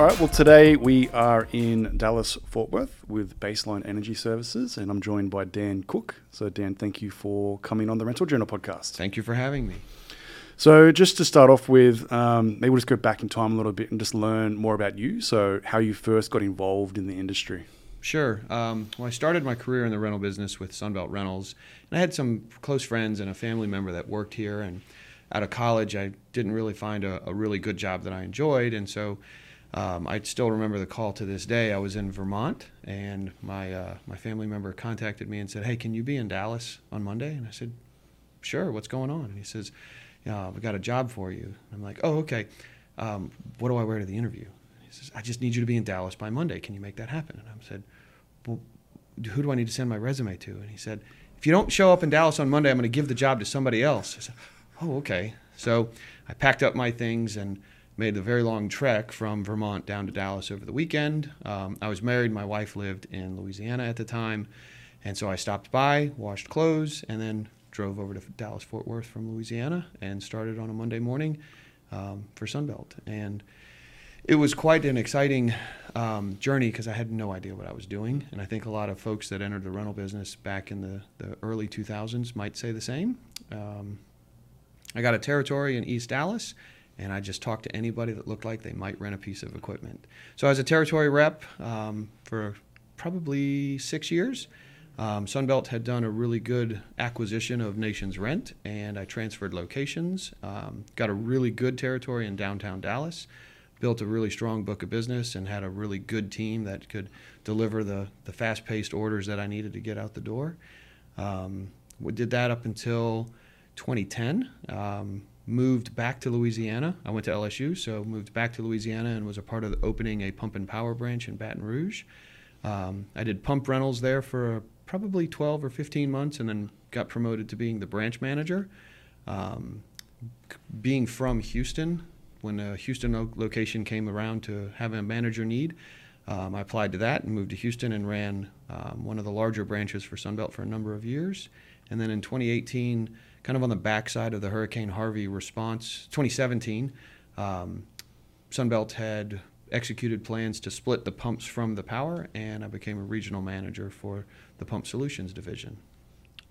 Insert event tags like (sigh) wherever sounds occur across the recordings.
All right, well, today we are in Dallas, Fort Worth with Baseline Energy Services, and I'm joined by Dan Cook. So, Dan, thank you for coming on the Rental Journal podcast. Thank you for having me. So, just to start off with, um, maybe we'll just go back in time a little bit and just learn more about you. So, how you first got involved in the industry. Sure. Um, well, I started my career in the rental business with Sunbelt Rentals, and I had some close friends and a family member that worked here. And out of college, I didn't really find a, a really good job that I enjoyed, and so um, I still remember the call to this day. I was in Vermont, and my uh, my family member contacted me and said, "Hey, can you be in Dallas on Monday?" And I said, "Sure. What's going on?" And he says, "Yeah, we got a job for you." I'm like, "Oh, okay. Um, what do I wear to the interview?" He says, "I just need you to be in Dallas by Monday. Can you make that happen?" And I said, "Well, who do I need to send my resume to?" And he said, "If you don't show up in Dallas on Monday, I'm going to give the job to somebody else." I said, "Oh, okay." So I packed up my things and made the very long trek from Vermont down to Dallas over the weekend. Um, I was married. My wife lived in Louisiana at the time. And so I stopped by, washed clothes, and then drove over to Dallas Fort Worth from Louisiana and started on a Monday morning um, for Sunbelt. And it was quite an exciting um, journey because I had no idea what I was doing. And I think a lot of folks that entered the rental business back in the, the early 2000s might say the same. Um, I got a territory in East Dallas and I just talked to anybody that looked like they might rent a piece of equipment. So I was a territory rep um, for probably six years. Um, Sunbelt had done a really good acquisition of Nations Rent, and I transferred locations. Um, got a really good territory in downtown Dallas. Built a really strong book of business and had a really good team that could deliver the, the fast paced orders that I needed to get out the door. Um, we did that up until 2010 moved back to Louisiana. I went to LSU, so moved back to Louisiana and was a part of opening a pump and power branch in Baton Rouge. Um, I did pump rentals there for probably 12 or 15 months and then got promoted to being the branch manager. Um, being from Houston, when the Houston location came around to have a manager need, um, I applied to that and moved to Houston and ran um, one of the larger branches for Sunbelt for a number of years. And then in 2018, kind of on the backside of the Hurricane Harvey response, 2017, um, Sunbelt had executed plans to split the pumps from the power, and I became a regional manager for the Pump Solutions division.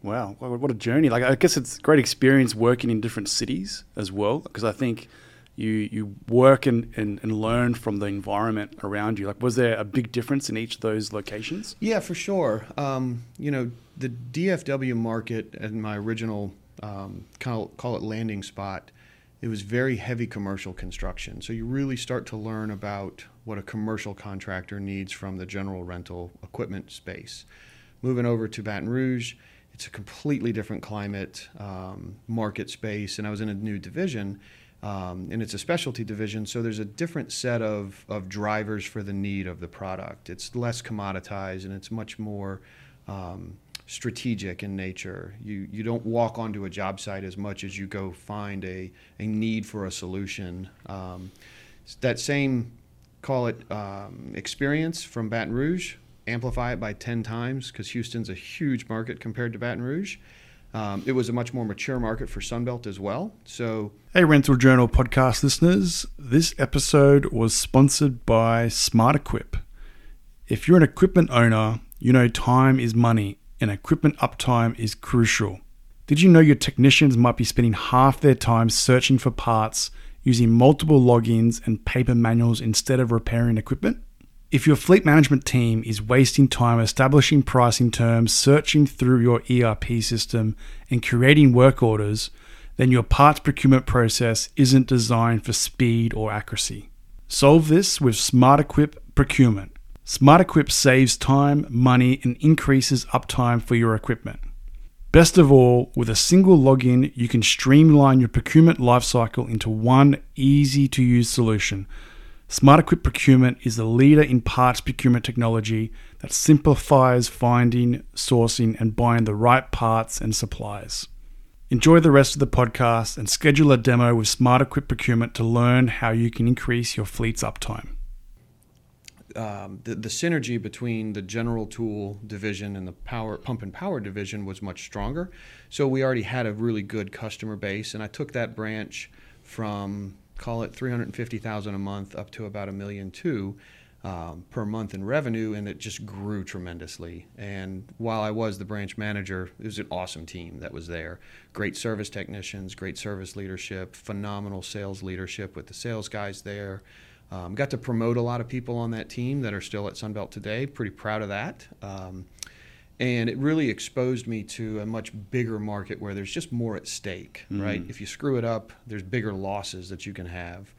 Wow, what a journey! Like, I guess it's great experience working in different cities as well, because I think you you work and, and, and learn from the environment around you. Like, was there a big difference in each of those locations? Yeah, for sure. Um, you know, the DFW market and my original um, call, call it landing spot, it was very heavy commercial construction. So you really start to learn about what a commercial contractor needs from the general rental equipment space. Moving over to Baton Rouge, it's a completely different climate, um, market space, and I was in a new division. Um, and it's a specialty division, so there's a different set of, of drivers for the need of the product. It's less commoditized and it's much more um, strategic in nature. You you don't walk onto a job site as much as you go find a, a need for a solution. Um, that same call it um, experience from Baton Rouge, amplify it by ten times because Houston's a huge market compared to Baton Rouge. Um, it was a much more mature market for Sunbelt as well. So, hey, Rental Journal podcast listeners, this episode was sponsored by Smart Equip. If you're an equipment owner, you know time is money and equipment uptime is crucial. Did you know your technicians might be spending half their time searching for parts using multiple logins and paper manuals instead of repairing equipment? If your fleet management team is wasting time establishing pricing terms, searching through your ERP system, and creating work orders, then your parts procurement process isn't designed for speed or accuracy. Solve this with SmartEquip Procurement. SmartEquip saves time, money, and increases uptime for your equipment. Best of all, with a single login, you can streamline your procurement lifecycle into one easy to use solution. SmartEquip Procurement is the leader in parts procurement technology that simplifies finding, sourcing, and buying the right parts and supplies. Enjoy the rest of the podcast and schedule a demo with SmartEquip Procurement to learn how you can increase your fleet's uptime um, the, the synergy between the general tool division and the power pump and power division was much stronger. So we already had a really good customer base, and I took that branch from call it 350,000 a month up to about a million two um, per month in revenue, and it just grew tremendously. And while I was the branch manager, it was an awesome team that was there. Great service technicians, great service leadership, phenomenal sales leadership with the sales guys there. Um, got to promote a lot of people on that team that are still at Sunbelt today. Pretty proud of that. Um, and it really exposed me to a much bigger market where there's just more at stake, mm-hmm. right? If you screw it up, there's bigger losses that you can have.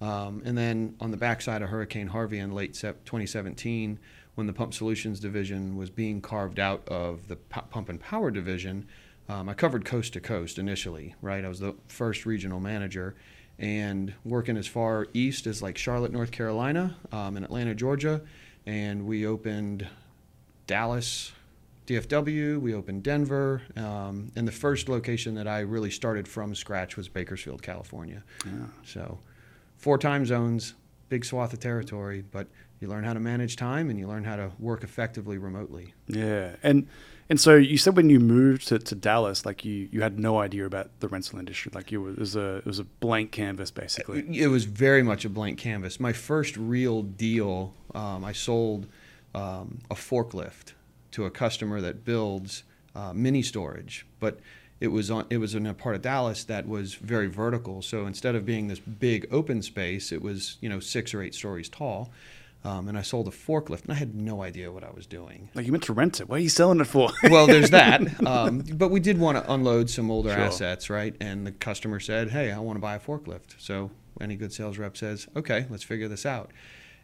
Um, and then on the backside of Hurricane Harvey in late 2017, when the Pump Solutions division was being carved out of the Pump and Power division, um, I covered coast to coast initially, right? I was the first regional manager and working as far east as like Charlotte, North Carolina, um, and Atlanta, Georgia. And we opened Dallas, DFW, we opened Denver, um, and the first location that I really started from scratch was Bakersfield, California. Yeah. So four time zones, big swath of territory, but you learn how to manage time and you learn how to work effectively remotely. Yeah. And and so you said when you moved to, to Dallas, like you, you had no idea about the rental industry. Like it was a it was a blank canvas basically. It was very much a blank canvas. My first real deal, um, I sold um, a forklift to a customer that builds uh, mini storage, but it was on it was in a part of Dallas that was very vertical. So instead of being this big open space, it was you know six or eight stories tall. Um, and I sold a forklift, and I had no idea what I was doing. Like you meant to rent it. What are you selling it for? well, there's that. (laughs) Um, but we did want to unload some older sure. assets, right? And the customer said, "Hey, I want to buy a forklift." So any good sales rep says, "Okay, let's figure this out."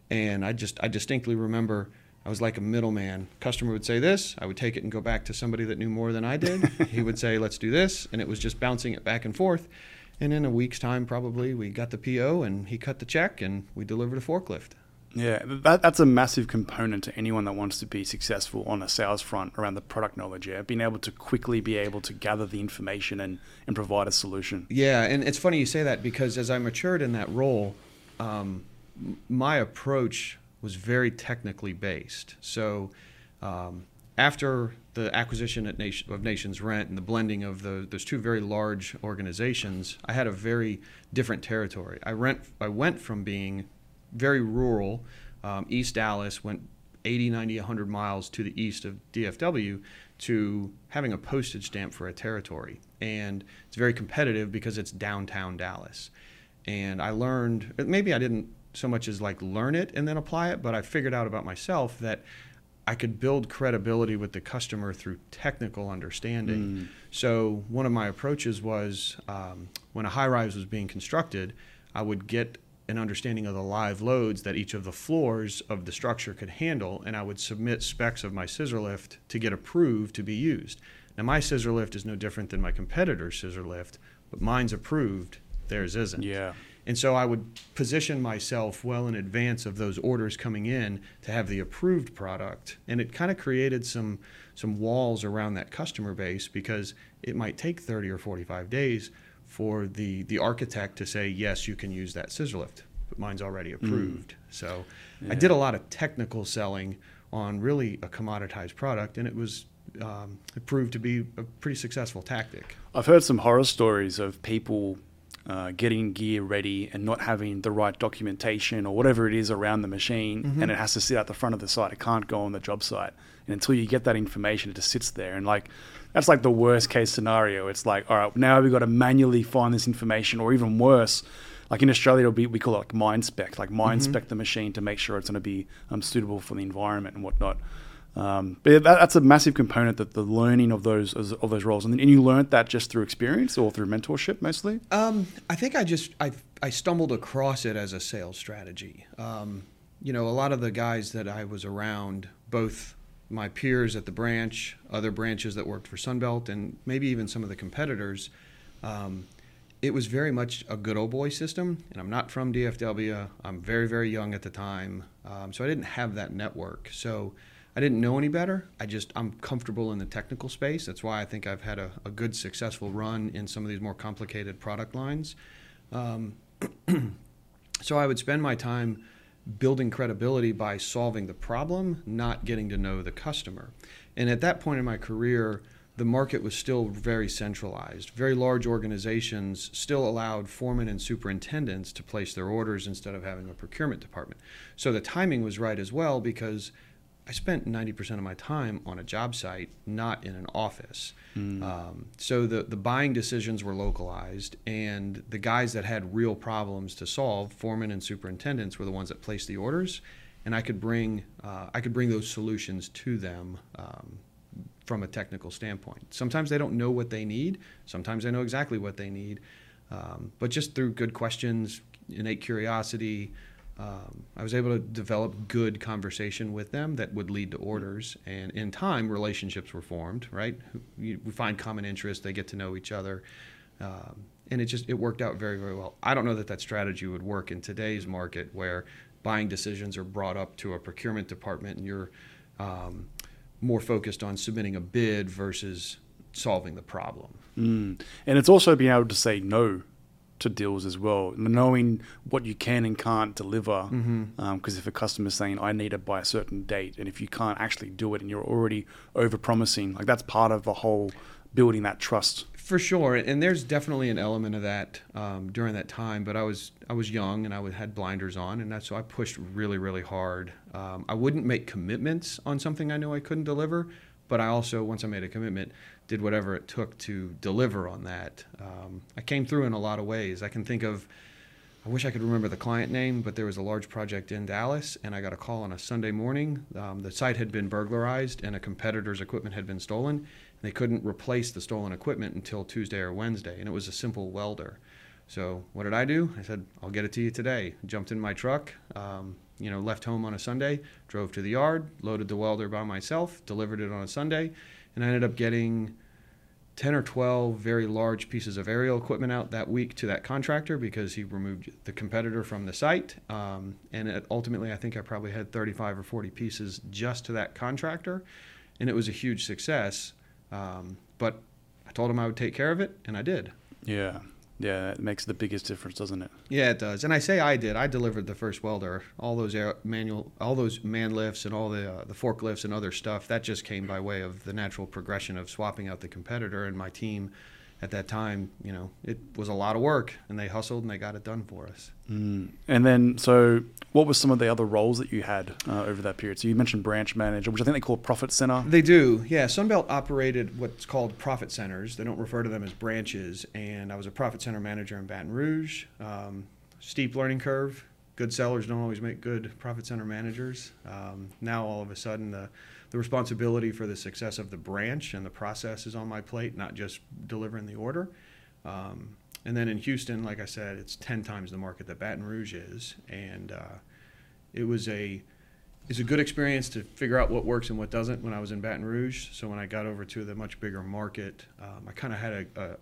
And I just I distinctly remember I was like a middleman. Customer would say this, I would take it and go back to somebody that knew more than I did. (laughs) he would say, "Let's do this," and it was just bouncing it back and forth. And in a week's time, probably, we got the PO and he cut the check and we delivered a forklift. Yeah, that, that's a massive component to anyone that wants to be successful on a sales front around the product knowledge. Yeah, being able to quickly be able to gather the information and, and provide a solution. Yeah, and it's funny you say that because as I matured in that role, um, my approach was very technically based. So um, after the acquisition Nation, of Nations Rent and the blending of the, those two very large organizations, I had a very different territory. I, rent, I went from being very rural, um, East Dallas, went 80, 90, 100 miles to the east of DFW to having a postage stamp for a territory. And it's very competitive because it's downtown Dallas. And I learned, maybe I didn't so much as like learn it and then apply it, but I figured out about myself that I could build credibility with the customer through technical understanding. Mm. So one of my approaches was um, when a high rise was being constructed, I would get an understanding of the live loads that each of the floors of the structure could handle, and I would submit specs of my scissor lift to get approved to be used. Now, my scissor lift is no different than my competitor's scissor lift, but mine's approved, theirs isn't. Yeah. And so I would position myself well in advance of those orders coming in to have the approved product. And it kind of created some some walls around that customer base because it might take 30 or 45 days for the the architect to say yes you can use that scissor lift but mine's already mm. approved mm. so yeah. i did a lot of technical selling on really a commoditized product and it was um, it proved to be a pretty successful tactic i've heard some horror stories of people uh, getting gear ready and not having the right documentation or whatever it is around the machine, mm-hmm. and it has to sit at the front of the site. It can't go on the job site. And until you get that information, it just sits there. And like, that's like the worst case scenario. It's like, all right, now we've got to manually find this information, or even worse, like in Australia, it'll be we call it like mine spec, like mine mm-hmm. spec the machine to make sure it's going to be um, suitable for the environment and whatnot. Um, but that, that's a massive component that the learning of those of those roles, and, and you learned that just through experience or through mentorship mostly. Um, I think I just I I stumbled across it as a sales strategy. Um, you know, a lot of the guys that I was around, both my peers at the branch, other branches that worked for Sunbelt, and maybe even some of the competitors. Um, it was very much a good old boy system, and I'm not from DFW. I'm very, very young at the time, um, so I didn't have that network. So I didn't know any better. I just I'm comfortable in the technical space. That's why I think I've had a, a good successful run in some of these more complicated product lines. Um, (clears throat) so I would spend my time building credibility by solving the problem, not getting to know the customer. And at that point in my career, the market was still very centralized. Very large organizations still allowed foremen and superintendents to place their orders instead of having a procurement department. So the timing was right as well because I spent 90% of my time on a job site, not in an office. Mm. Um, so the, the buying decisions were localized, and the guys that had real problems to solve, foremen and superintendents, were the ones that placed the orders. And I could bring uh, I could bring those solutions to them um, from a technical standpoint. Sometimes they don't know what they need. Sometimes they know exactly what they need. Um, but just through good questions, innate curiosity, um, I was able to develop good conversation with them that would lead to orders. And in time, relationships were formed. Right? We find common interests. They get to know each other. Um, and it just it worked out very very well. I don't know that that strategy would work in today's market where buying decisions are brought up to a procurement department and you're um, more focused on submitting a bid versus solving the problem. Mm. And it's also being able to say no to deals as well, knowing what you can and can't deliver. Because mm-hmm. um, if a customer is saying, I need it by a certain date, and if you can't actually do it and you're already over promising, like that's part of the whole building that trust. For sure, and there's definitely an element of that um, during that time. But I was I was young and I had blinders on, and that's so I pushed really really hard. Um, I wouldn't make commitments on something I knew I couldn't deliver, but I also once I made a commitment, did whatever it took to deliver on that. Um, I came through in a lot of ways. I can think of. I wish I could remember the client name, but there was a large project in Dallas, and I got a call on a Sunday morning. Um, the site had been burglarized, and a competitor's equipment had been stolen they couldn't replace the stolen equipment until Tuesday or Wednesday, and it was a simple welder. So what did I do? I said, I'll get it to you today. Jumped in my truck, um, you know, left home on a Sunday, drove to the yard, loaded the welder by myself, delivered it on a Sunday, and I ended up getting 10 or 12 very large pieces of aerial equipment out that week to that contractor because he removed the competitor from the site. Um, and it, ultimately, I think I probably had 35 or 40 pieces just to that contractor. And it was a huge success. Um, but I told him I would take care of it, and I did. Yeah. Yeah, it makes the biggest difference, doesn't it? Yeah, it does. And I say I did. I delivered the first welder. All those manual, all those man lifts, and all the uh, the forklifts and other stuff. That just came by way of the natural progression of swapping out the competitor and my team at that time, you know, it was a lot of work, and they hustled and they got it done for us. Mm. And then, so what were some of the other roles that you had uh, over that period? So you mentioned branch manager, which I think they call profit center. They do, yeah. Sunbelt operated what's called profit centers. They don't refer to them as branches. And I was a profit center manager in Baton Rouge. Um, steep learning curve. Good sellers don't always make good profit center managers. Um, now all of a sudden the the responsibility for the success of the branch and the process is on my plate, not just delivering the order. Um, and then in Houston, like I said, it's 10 times the market that Baton Rouge is. And uh, it was a it's a good experience to figure out what works and what doesn't when I was in Baton Rouge. So when I got over to the much bigger market, um, I kind of had a, a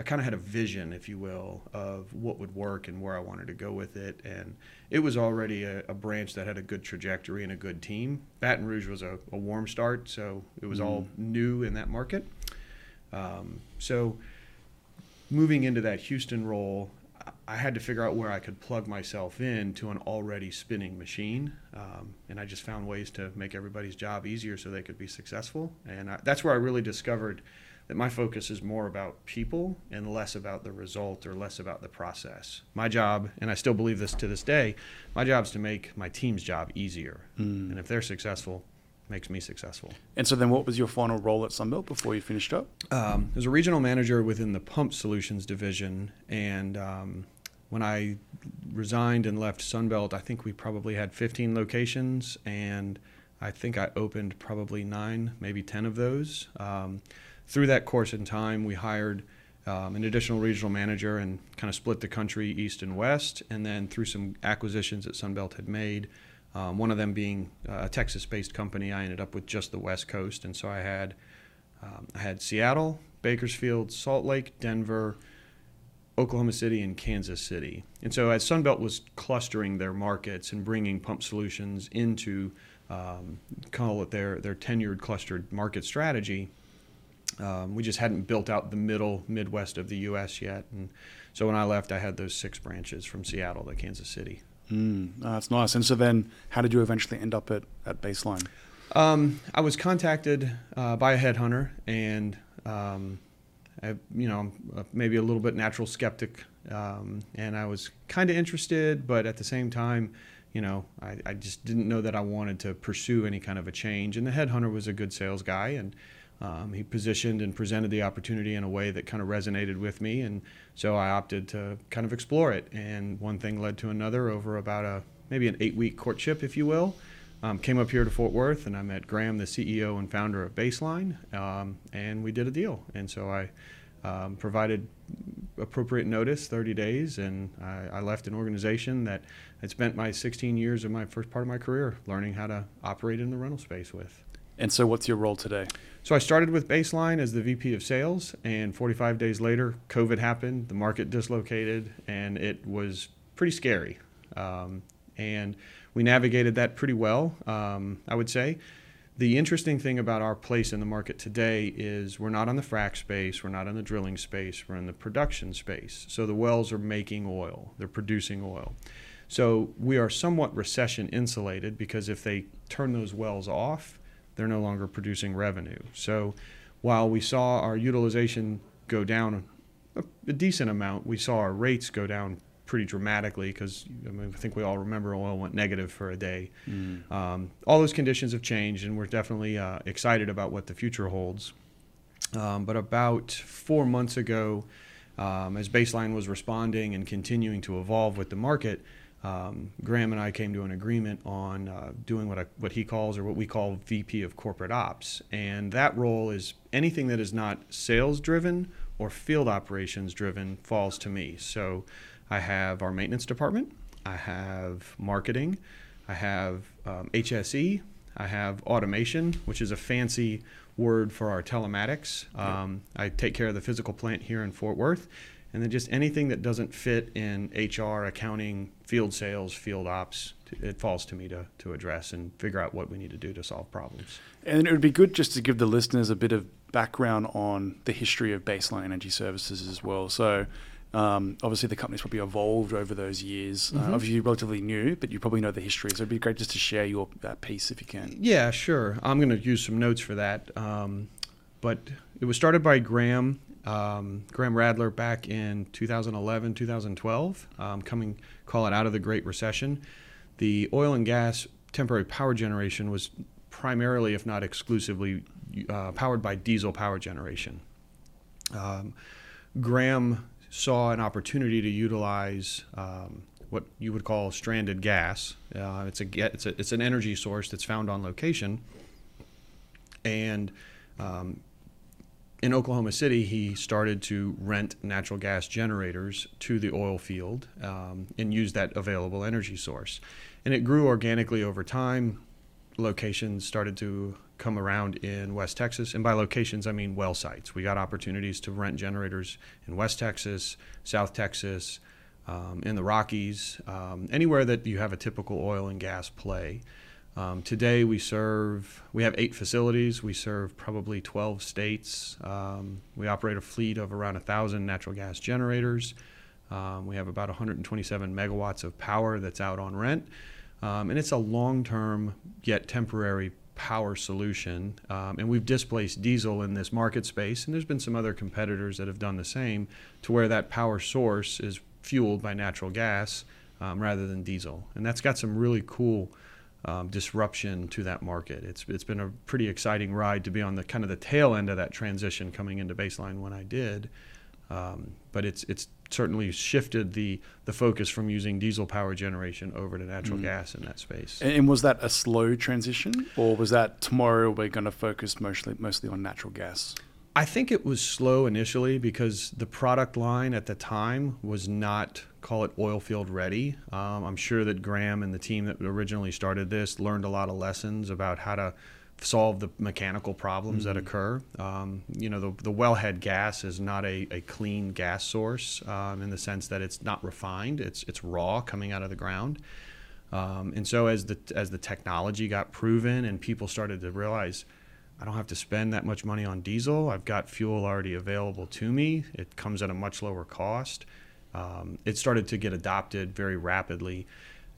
I kind of had a vision, if you will, of what would work and where I wanted to go with it. And it was already a, a branch that had a good trajectory and a good team. Baton Rouge was a, a warm start, so it was mm. all new in that market. Um, so moving into that Houston role, I had to figure out where I could plug myself in to an already spinning machine, um, and I just found ways to make everybody's job easier so they could be successful. And I, that's where I really discovered that my focus is more about people and less about the result or less about the process. My job, and I still believe this to this day, my job is to make my team's job easier. Mm. And if they're successful, makes me successful. And so then what was your final role at Sunbelt before you finished up? Um, as a regional manager within the Pump Solutions division. And um, when I resigned and left Sunbelt, I think we probably had 15 locations. And I think I opened probably nine, maybe 10 of those. Um, through that course in time, we hired um, an additional regional manager and kind of split the country east and west. And then through some acquisitions that Sunbelt had made, um, one of them being uh, a Texas-based company, I ended up with just the West Coast, and so I had um, I had Seattle, Bakersfield, Salt Lake, Denver, Oklahoma City, and Kansas City. And so as Sunbelt was clustering their markets and bringing Pump Solutions into um, call it their their tenured clustered market strategy, um, we just hadn't built out the middle Midwest of the U.S. yet, and so when I left, I had those six branches from Seattle to Kansas City. Mm, that's nice. And so then, how did you eventually end up at at Baseline? Um, I was contacted uh, by a headhunter, and Um, I, you know, maybe a little bit natural skeptic, um, and I was kind of interested, but at the same time, you know, I, I just didn't know that I wanted to pursue any kind of a change. And the headhunter was a good sales guy, and um, he positioned and presented the opportunity in a way that kind of resonated with me, and so I opted to kind of explore it. And one thing led to another over about a maybe an eight-week courtship, if you will. Um, came up here to Fort Worth, and I met Graham, the CEO and founder of Baseline, um, and we did a deal. And so I um, provided appropriate notice, 30 days, and I, I, left an organization that had spent my 16 years of my first part of my career learning how to operate in the rental space with. And so, what's your role today? So, I started with Baseline as the VP of Sales, and 45 days later, COVID happened, the market dislocated, and it was pretty scary. Um, and we navigated that pretty well, um, I would say. The interesting thing about our place in the market today is we're not on the frac space, we're not in the drilling space, we're in the production space. So the wells are making oil, they're producing oil. So we are somewhat recession insulated because if they turn those wells off, they're no longer producing revenue. So while we saw our utilization go down a, a decent amount, we saw our rates go down pretty dramatically because I, mean, I think we all remember oil went negative for a day. Mm. Um, all those conditions have changed, and we're definitely uh, excited about what the future holds. Um, but about four months ago, um, as Baseline was responding and continuing to evolve with the market, um, Graham and I came to an agreement on uh, doing what I, what he calls or what we call VP of Corporate Ops, and that role is anything that is not sales driven or field operations driven falls to me. So I have our maintenance department, I have marketing, I have um, HSE, I have automation, which is a fancy word for our telematics. Um, I take care of the physical plant here in Fort Worth. And then just anything that doesn't fit in HR, accounting, field sales, field ops, it falls to me to, to address and figure out what we need to do to solve problems. And it would be good just to give the listeners a bit of background on the history of Baseline Energy Services as well. So, um, obviously, the company's probably evolved over those years. Uh, mm-hmm. Uh, obviously, you're relatively new, but you probably know the history. So it'd be great just to share your that piece if you can. Yeah, sure. I'm going to use some notes for that. Um, but it was started by Graham, um, Graham Radler, back in 2011, 2012, um, coming call it out of the Great Recession. The oil and gas temporary power generation was primarily, if not exclusively, uh, powered by diesel power generation. Um, Graham saw an opportunity to utilize um, what you would call stranded gas. Uh, it's a it's a, it's an energy source that's found on location, and um, in Oklahoma City, he started to rent natural gas generators to the oil field um, and use that available energy source. And it grew organically over time. Locations started to come around in West Texas. And by locations, I mean well sites. We got opportunities to rent generators in West Texas, South Texas, um, in the Rockies, um, anywhere that you have a typical oil and gas play. Um, today we serve, we have eight facilities. We serve probably 12 states. Um, we operate a fleet of around 1,000 natural gas generators. Um, we have about 127 megawatts of power that's out on rent. Um, and it's a long term yet temporary power solution. Um, and we've displaced diesel in this market space, and there's been some other competitors that have done the same to where that power source is fueled by natural gas um, rather than diesel. And that's got some really cool um, disruption to that market. It's, it's been a pretty exciting ride to be on the kind of the tail end of that transition coming into baseline when I did. Um, but it's it's certainly shifted the the focus from using diesel power generation over to natural mm. gas in that space. And was that a slow transition, or was that tomorrow we're going to focus mostly mostly on natural gas? I think it was slow initially because the product line at the time was not call it oil field ready. Um, I'm sure that Graham and the team that originally started this learned a lot of lessons about how to solve the mechanical problems mm-hmm. that occur. Um, you know, the, the wellhead gas is not a, a clean gas source um, in the sense that it's not refined. It's it's raw coming out of the ground. Um, and so as the as the technology got proven and people started to realize, I don't have to spend that much money on diesel. I've got fuel already available to me. It comes at a much lower cost. Um, it started to get adopted very rapidly.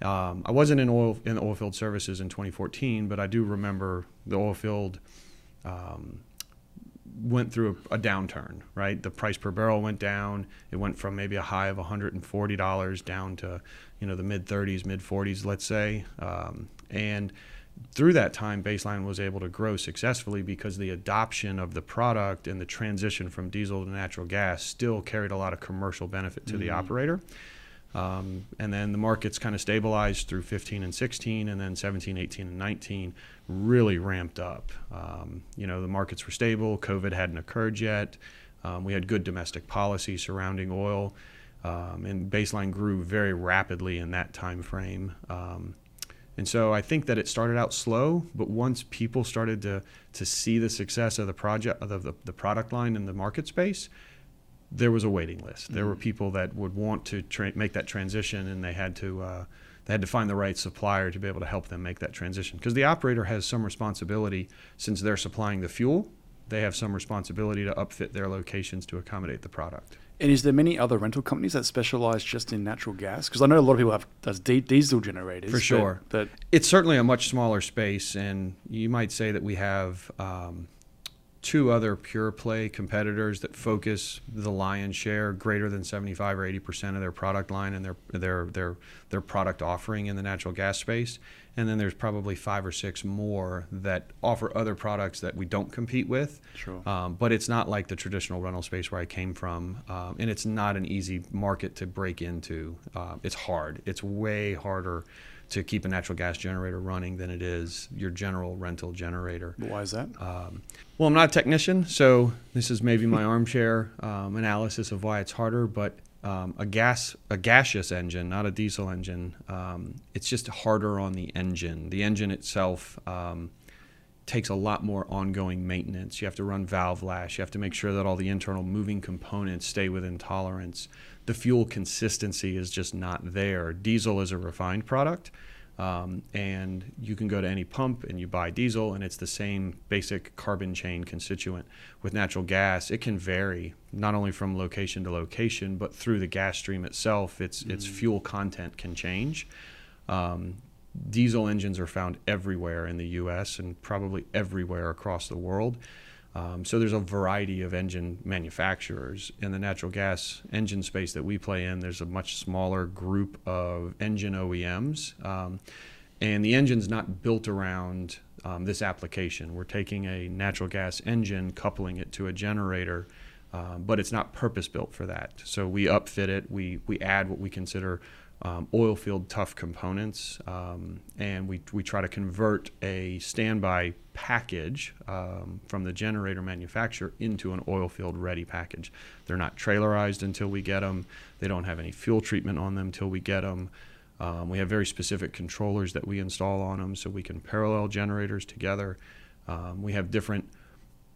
Um, I wasn't in oil in oil field services in 2014, but I do remember the oil field um, went through a, a, downturn, right? The price per barrel went down. It went from maybe a high of $140 down to, you know, the mid 30s, mid 40s, let's say. Um, and through that time, Baseline was able to grow successfully because the adoption of the product and the transition from diesel to natural gas still carried a lot of commercial benefit to mm-hmm. the operator. Um, and then the markets kind of stabilized through 15 and 16, and then 17, 18, and 19 really ramped up. Um, you know, the markets were stable, COVID hadn't occurred yet. Um, we had good domestic policy surrounding oil, um, and baseline grew very rapidly in that time frame. And so I think that it started out slow, but once people started to to see the success of the project, of the, the product line in the market space, there was a waiting list. Mm-hmm. There were mm-hmm. people that would want to tra- make that transition, and they had to uh, they had to find the right supplier to be able to help them make that transition. Because the operator has some responsibility, since they're supplying the fuel, they have some responsibility to upfit their locations to accommodate the product. And is there many other rental companies that specialize just in natural gas? Because I know a lot of people have does diesel generators. For sure, it's certainly a much smaller space, and you might say that we have um, two other pure play competitors that focus the lion's share, greater than 75 or 80 percent of their product line and their their their their product offering in the natural gas space. And then there's probably five or six more that offer other products that we don't compete with. Sure. Um, but it's not like the traditional rental space where I came from, um, and it's not an easy market to break into. Uh, it's hard. It's way harder to keep a natural gas generator running than it is your general rental generator. Why is that? Um, well, I'm not a technician, so this is maybe my (laughs) armchair um, analysis of why it's harder. But um, a gas, a gaseous engine, not a diesel engine, um, it's just harder on the engine. The engine itself um, takes a lot more ongoing maintenance. You have to run valve lash. You have to make sure that all the internal moving components stay within tolerance the fuel consistency is just not there. Diesel is a refined product, um, and you can go to any pump and you buy diesel, and it's the same basic carbon chain constituent. With natural gas, it can vary not only from location to location, but through the gas stream itself, its mm. its fuel content can change. Um, diesel engines are found everywhere in the U.S. and probably everywhere across the world. Um, so there's a variety of engine manufacturers in the natural gas engine space that we play in. There's a much smaller group of engine OEMs, um, and the engine's not built around um, this application. We're taking a natural gas engine, coupling it to a generator, um, but it's not purpose built for that. So we upfit it. We we add what we consider um, oil field tough components, um, and we, we try to convert a standby package um, from the generator manufacturer into an oil field ready package. They're not trailerized until we get them. They don't have any fuel treatment on them until we get them. Um, we have very specific controllers that we install on them so we can parallel generators together. Um, we have different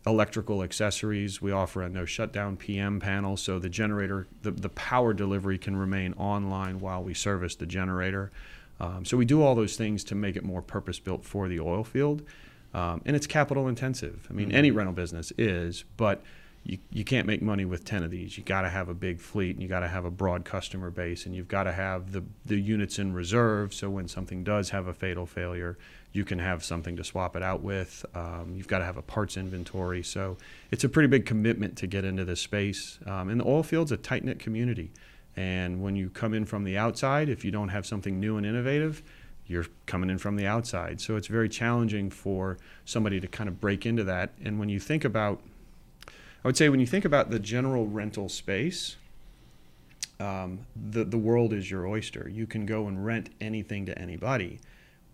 electrical accessories. We offer a no shutdown PM panel so the generator, the, the power delivery can remain online while we service the generator. Um, so we do all those things to make it more purpose built for the oil field. Um, and it's capital intensive. I mean, mm-hmm. any rental business is, but you, you can't make money with 10 of these. You got to have a big fleet and you got to have a broad customer base and you've got to have the, the units in reserve so when something does have a fatal failure, you can have something to swap it out with. Um, you've got to have a parts inventory. So it's a pretty big commitment to get into this space. Um, and the oil field's a tight knit community. And when you come in from the outside, if you don't have something new and innovative, you're coming in from the outside. So it's very challenging for somebody to kind of break into that. And when you think about, I would say, when you think about the general rental space, um, the, the world is your oyster. You can go and rent anything to anybody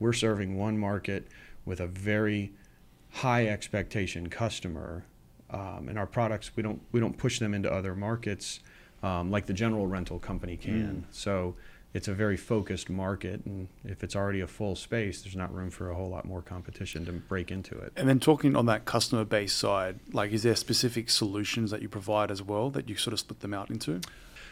we're serving one market with a very high expectation customer, um, and our products we don't we don't push them into other markets um, like the general rental company can. Mm. So it's a very focused market, and if it's already a full space, there's not room for a whole lot more competition to break into it. And then talking on that customer base side, like is there specific solutions that you provide as well that you sort of split them out into?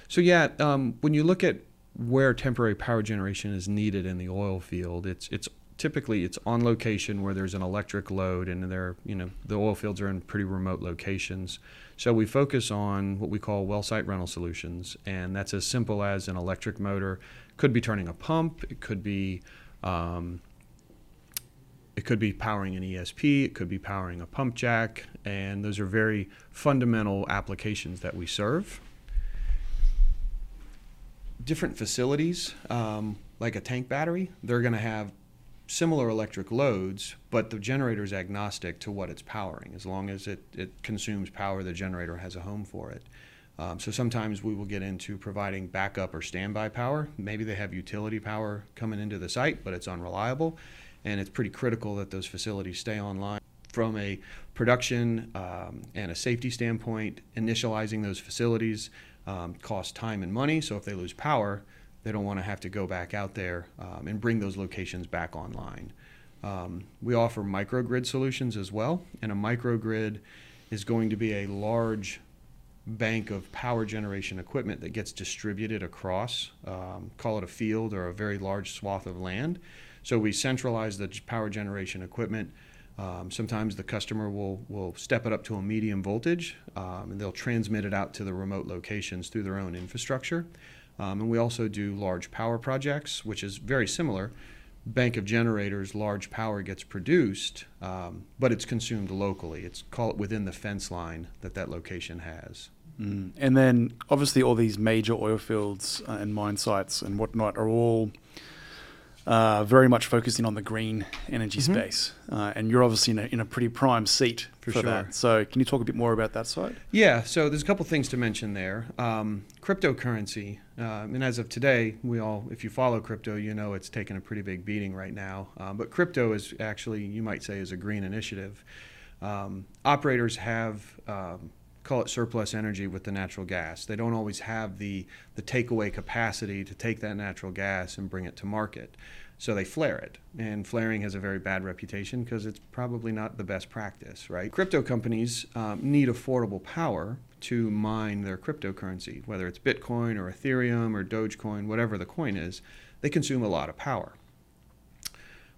So yeah, um, when you look at where temporary power generation is needed in the oil field, it's it's typically it's on location where there's an electric load and there you know the oil fields are in pretty remote locations. So we focus on what we call well site rental solutions, and that's as simple as an electric motor. Could be turning a pump. It could be um, it could be powering an ESP, it could be powering a pump jack, and those are very fundamental applications that we serve. Different facilities, um, like a tank battery, they're going to have similar electric loads, but the generator is agnostic to what it's powering. As long as it, it consumes power, the generator has a home for it. Um, so sometimes we will get into providing backup or standby power. Maybe they have utility power coming into the site, but it's unreliable. And it's pretty critical that those facilities stay online. From a production um, and a safety standpoint, initializing those facilities um, time and money. So if they lose power, they don't want to have to go back out there um, and bring those locations back online. Um, we offer microgrid solutions as well, and a microgrid is going to be a large bank of power generation equipment that gets distributed across, um, call it a field or a very large swath of land. So we centralize the power generation equipment. Um, sometimes the customer will, will step it up to a medium voltage um, and they'll transmit it out to the remote locations through their own infrastructure. Um, and we also do large power projects, which is very similar bank of generators, large power gets produced, um, but it's consumed locally. It's call it within the fence line that that location has. Mm. And then obviously all these major oil fields uh, and mine sites and whatnot are all uh, very much focusing on the green energy mm-hmm. space. Uh, and you're obviously in a, in a pretty prime seat for, for sure. that. So can you talk a bit more about that side? Yeah, so there's a couple things to mention there. Um, cryptocurrency, uh, and as of today, we all, if you follow crypto, you know it's taken a pretty big beating right now. Um, but crypto is actually, you might say, is a green initiative. Um, operators have um, call it surplus energy with the natural gas. They don't always have the, the takeaway capacity to take that natural gas and bring it to market. So they flare it. And flaring has a very bad reputation because it's probably not the best practice, right? Crypto companies um, need affordable power to mine their cryptocurrency, whether it's Bitcoin or Ethereum or Dogecoin, whatever the coin is, they consume a lot of power.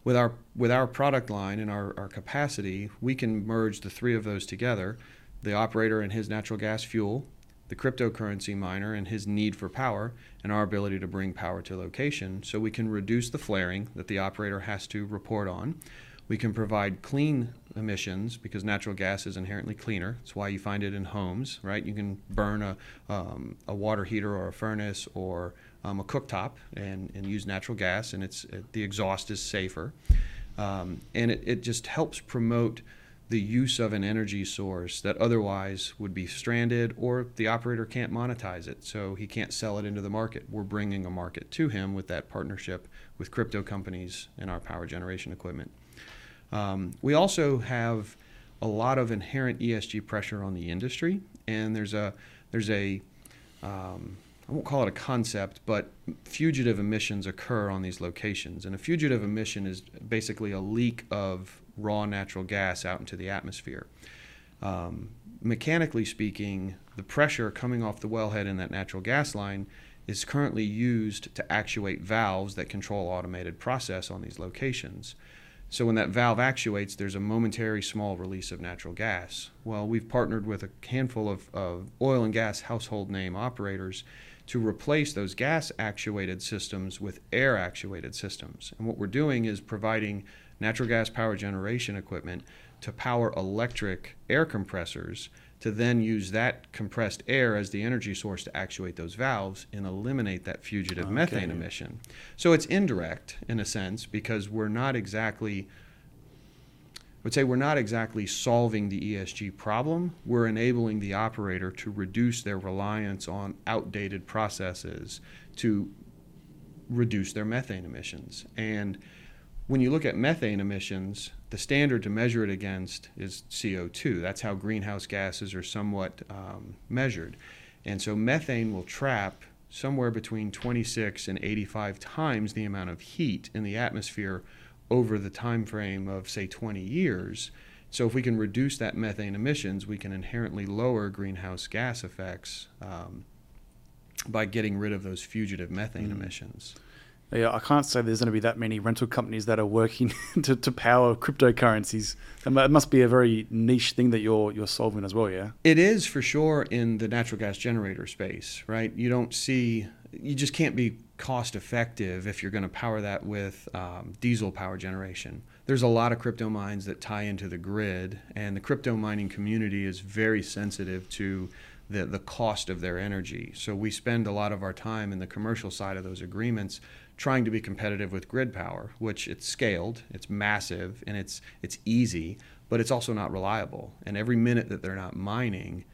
With our, with our product line and our, our capacity, we can merge the three of those together the operator and his natural gas fuel, the cryptocurrency miner and his need for power, and our ability to bring power to location so we can reduce the flaring that the operator has to report on. We can provide clean emissions because natural gas is inherently cleaner. That's why you find it in homes, right? You can burn a, um, a water heater or a furnace or um, a cooktop and, and use natural gas, and it's it, the exhaust is safer. Um, and it, it just helps promote the use of an energy source that otherwise would be stranded or the operator can't monetize it so he can't sell it into the market we're bringing a market to him with that partnership with crypto companies and our power generation equipment um, we also have a lot of inherent esg pressure on the industry and there's a there's a um, I won't call it a concept, but fugitive emissions occur on these locations. And a fugitive emission is basically a leak of raw natural gas out into the atmosphere. Um, mechanically speaking, the pressure coming off the wellhead in that natural gas line is currently used to actuate valves that control automated process on these locations. So when that valve actuates, there's a momentary small release of natural gas. Well, we've partnered with a handful of, of oil and gas household name operators to replace those gas actuated systems with air actuated systems. And what we're doing is providing natural gas power generation equipment to power electric air compressors to then use that compressed air as the energy source to actuate those valves and eliminate that fugitive okay. methane emission. So it's indirect in a sense because we're not exactly I would say we're not exactly solving the ESG problem. We're enabling the operator to reduce their reliance on outdated processes to reduce their methane emissions. And when you look at methane emissions, the standard to measure it against is CO2. That's how greenhouse gases are somewhat um, measured. And so methane will trap somewhere between 26 and 85 times the amount of heat in the atmosphere over the time frame of say 20 years. So if we can reduce that methane emissions, we can inherently lower greenhouse gas effects um, by getting rid of those fugitive methane mm. emissions yeah, I can't say there's going to be that many rental companies that are working (laughs) to, to power cryptocurrencies. It must be a very niche thing that you're you're solving as well, yeah. It is for sure in the natural gas generator space, right? You don't see you just can't be cost effective if you're going to power that with um, diesel power generation. There's a lot of crypto mines that tie into the grid, and the crypto mining community is very sensitive to the, the cost of their energy. So we spend a lot of our time in the commercial side of those agreements trying to be competitive with grid power, which it's scaled, it's massive, and it's it's easy, but it's also not reliable. And every minute that they're not mining,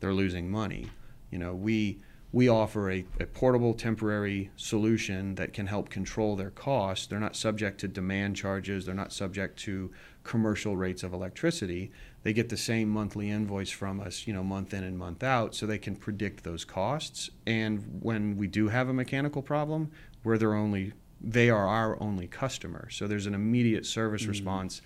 they're losing money. You know, we we offer a, a portable temporary solution that can help control their costs. They're not subject to demand charges, they're not subject to commercial rates of electricity. They get the same monthly invoice from us, you know, month in and month out, so they can predict those costs. And when we do have a mechanical problem, we're their only, they are our only customer. So there's an immediate service mm-hmm. response.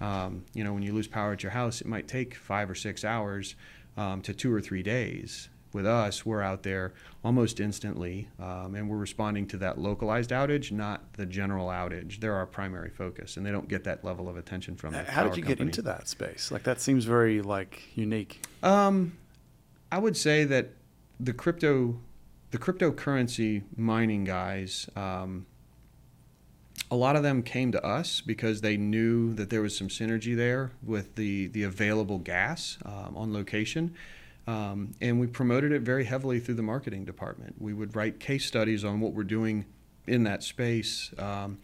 Um, you know, when you lose power at your house, it might take five or six hours um, to two or three days with us, we're out there almost instantly, um, and we're responding to that localized outage, not the general outage. They're our primary focus, and they don't get that level of attention from. The How did you company. get into that space? Like that seems very like unique. Um, I would say that the crypto, the cryptocurrency mining guys. Um, a lot of them came to us because they knew that there was some synergy there with the, the available gas um, on location um, and we promoted it very heavily through the marketing department. We would write case studies on what we're doing in that space. Um,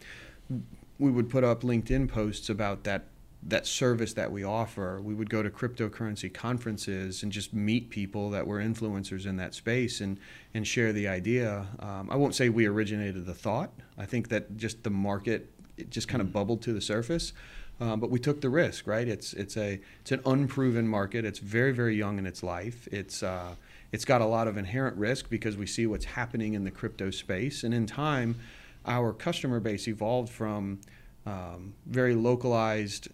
we would put up LinkedIn posts about that that service that we offer. We would go to cryptocurrency conferences and just meet people that were influencers in that space and and share the idea. Um, I won't say we originated the thought. I think that just the market it just kind of mm. bubbled to the surface. Um, but we took the risk, right? It's it's a it's an unproven market. It's very very young in its life. It's uh, it's got a lot of inherent risk because we see what's happening in the crypto space, and in time, our customer base evolved from um, very localized,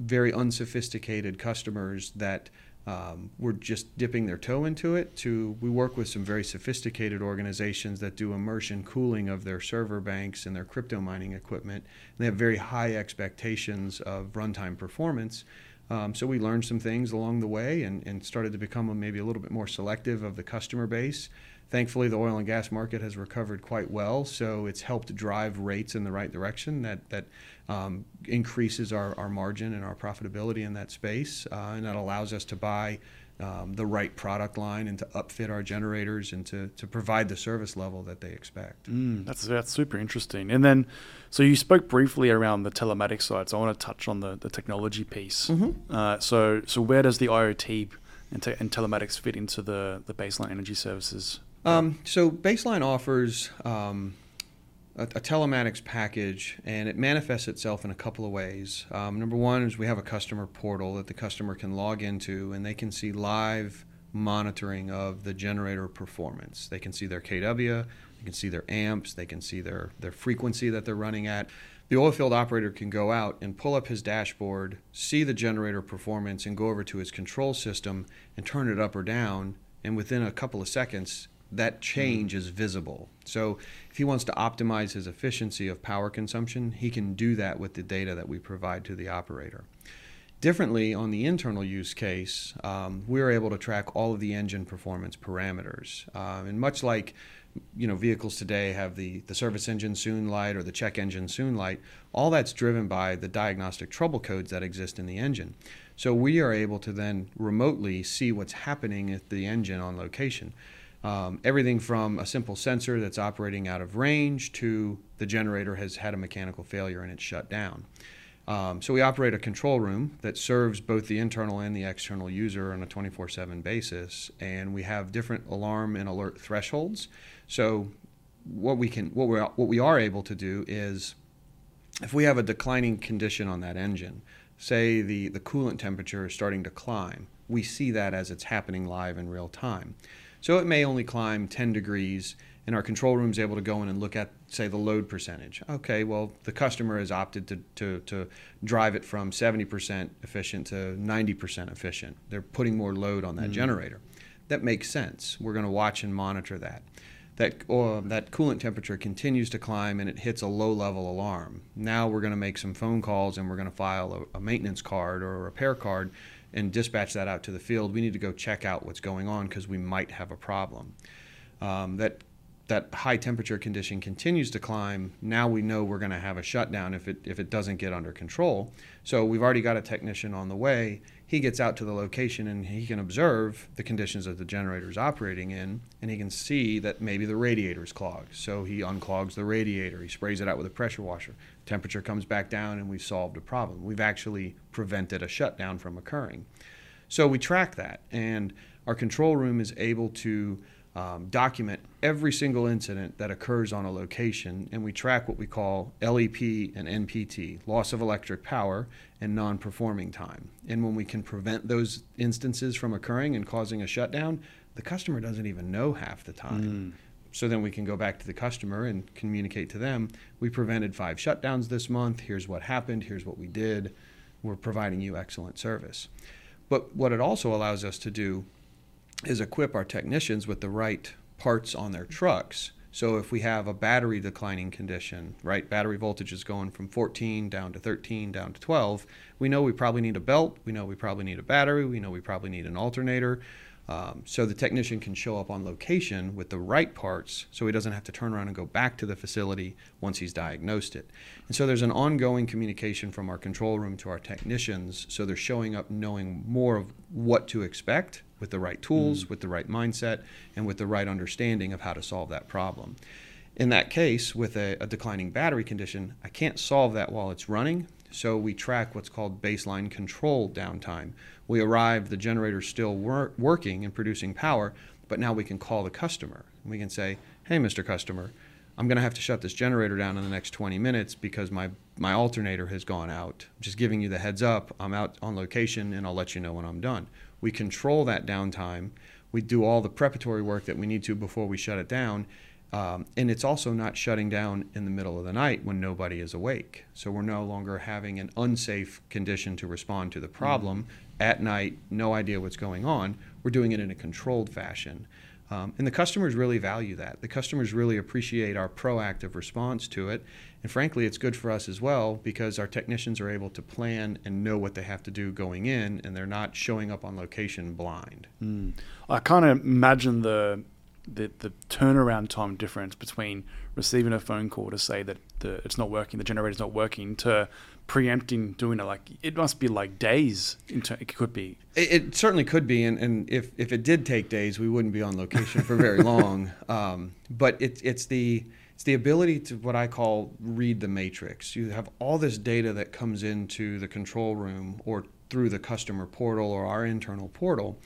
very unsophisticated customers that um, we're just dipping their toe into it to we work with some very sophisticated organizations that do immersion cooling of their server banks and their crypto mining equipment. And they have very high expectations of runtime performance. Um, so we learned some things along the way and, and started to become a, maybe a little bit more selective of the customer base. Thankfully the oil and gas market has recovered quite well so it's helped drive rates in the right direction that that um, increases our, our margin and our profitability in that space uh, and that allows us to buy um, the right product line and to upfit our generators and to, to provide the service level that they expect. Mm, that's that's super interesting. And then, so you spoke briefly around the telematics side. So I want to touch on the, the technology piece. Mm-hmm. Uh, so so where does the IoT and, te- and telematics fit into the the baseline energy services um, so Baseline offers um, a, a, telematics package, and it manifests itself in a couple of ways. Um, number one is we have a customer portal that the customer can log into, and they can see live monitoring of the generator performance. They can see their kW, they can see their amps, they can see their, their frequency that they're running at. The oilfield operator can go out and pull up his dashboard, see the generator performance, and go over to his control system and turn it up or down. And within a couple of seconds, that change is visible. So if he wants to optimize his efficiency of power consumption, he can do that with the data that we provide to the operator. Differently, on the internal use case, um, we're able to track all of the engine performance parameters. Um, and much like you know vehicles today have the, the service engine soon light or the check engine soon light, all that's driven by the diagnostic trouble codes that exist in the engine. So we are able to then remotely see what's happening at the engine on location. Um, everything from a simple sensor that's operating out of range to the generator has had a mechanical failure and it's shut down. Um, so we operate a control room that serves both the internal and the external user on a 24/7 basis, and we have different alarm and alert thresholds. So what we can what we what we are able to do is if we have a declining condition on that engine, say the the coolant temperature is starting to climb, we see that as it's happening live in real time. So it may only climb 10 degrees, and our control room is able to go in and look at, say, the load percentage. Okay, well, the customer has opted to, to, to drive it from 70% efficient to 90% efficient. They're putting more load on that mm-hmm. generator. That makes sense. We're going to watch and monitor that. That, uh, that coolant temperature continues to climb and it hits a low level alarm. Now we're going to make some phone calls and we're going to file a, a maintenance card or a repair card and dispatch that out to the field. We need to go check out what's going on because we might have a problem. Um, that that high temperature condition continues to climb, now we know we're going to have a shutdown if it if it doesn't get under control. So we've already got a technician on the way. He gets out to the location and he can observe the conditions that the generator is operating in, and he can see that maybe the radiator is clogged. So he unclogs the radiator. He sprays it out with a pressure washer. Temperature comes back down, and we've solved a problem. We've actually prevented a shutdown from occurring. So we track that, and our control room is able to um, document every single incident that occurs on a location, and we track what we call LEP and NPT, loss of electric power and non performing time. And when we can prevent those instances from occurring and causing a shutdown, the customer doesn't even know half the time. Mm. So then we can go back to the customer and communicate to them we prevented five shutdowns this month, here's what happened, here's what we did, we're providing you excellent service. But what it also allows us to do is equip our technicians with the right parts on their trucks. So if we have a battery declining condition, right, battery voltage is going from 14 down to 13 down to 12, we know we probably need a belt, we know we probably need a battery, we know we probably need an alternator. Um, so the technician can show up on location with the right parts so he doesn't have to turn around and go back to the facility once he's diagnosed it. And so there's an ongoing communication from our control room to our technicians so they're showing up knowing more of what to expect with the right tools, mm. with the right mindset, and with the right understanding of how to solve that problem. In that case, with a, a, declining battery condition, I can't solve that while it's running. So we track what's called baseline control downtime. We arrive, the generator's still wor- working and producing power, but now we can call the customer. and We can say, hey, Mr. Customer, I'm going to have to shut this generator down in the next 20 minutes because my, my alternator has gone out. just giving you the heads up. I'm out on location and I'll let you know when I'm done. We control that downtime. We do all the preparatory work that we need to before we shut it down. Um, and it's also not shutting down in the middle of the night when nobody is awake. So we're no longer having an unsafe condition to respond to the problem mm-hmm. At night, no idea what's going on. We're doing it in a controlled fashion. Um, and the customers really value that. The customers really appreciate our proactive response to it. And frankly, it's good for us as well because our technicians are able to plan and know what they have to do going in, and they're not showing up on location blind. Mm. I kind of imagine the, the the turnaround time difference between receiving a phone call to say that the, it's not working, the generator's not working, to preempting doing it like it must be like days it could be. It, it, certainly could be and, and if, if it did take days we wouldn't be on location for very (laughs) long. Um, but it, it's the it's the ability to what i call read the matrix. You have all this data that comes into the control room or through the customer portal or our internal portal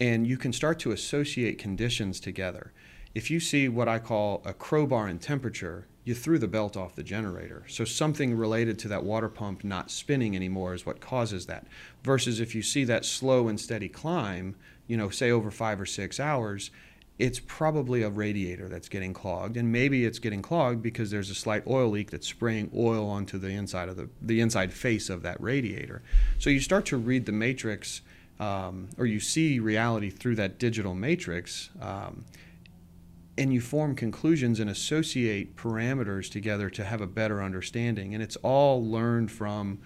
and you can start to associate conditions together if you see what i call a crowbar in temperature you threw the belt off the generator. So something related to that water pump not spinning anymore is what causes that. Versus if you see that slow and steady climb, you know, say over five or six hours, it's probably a radiator that's getting clogged, and maybe it's getting clogged because there's a slight oil leak that's spraying oil onto the inside of the the inside face of that radiator. So you start to read the matrix, um, or you see reality through that digital matrix. Um, and you form conclusions and associate parameters together to have a better understanding. And it's all learned from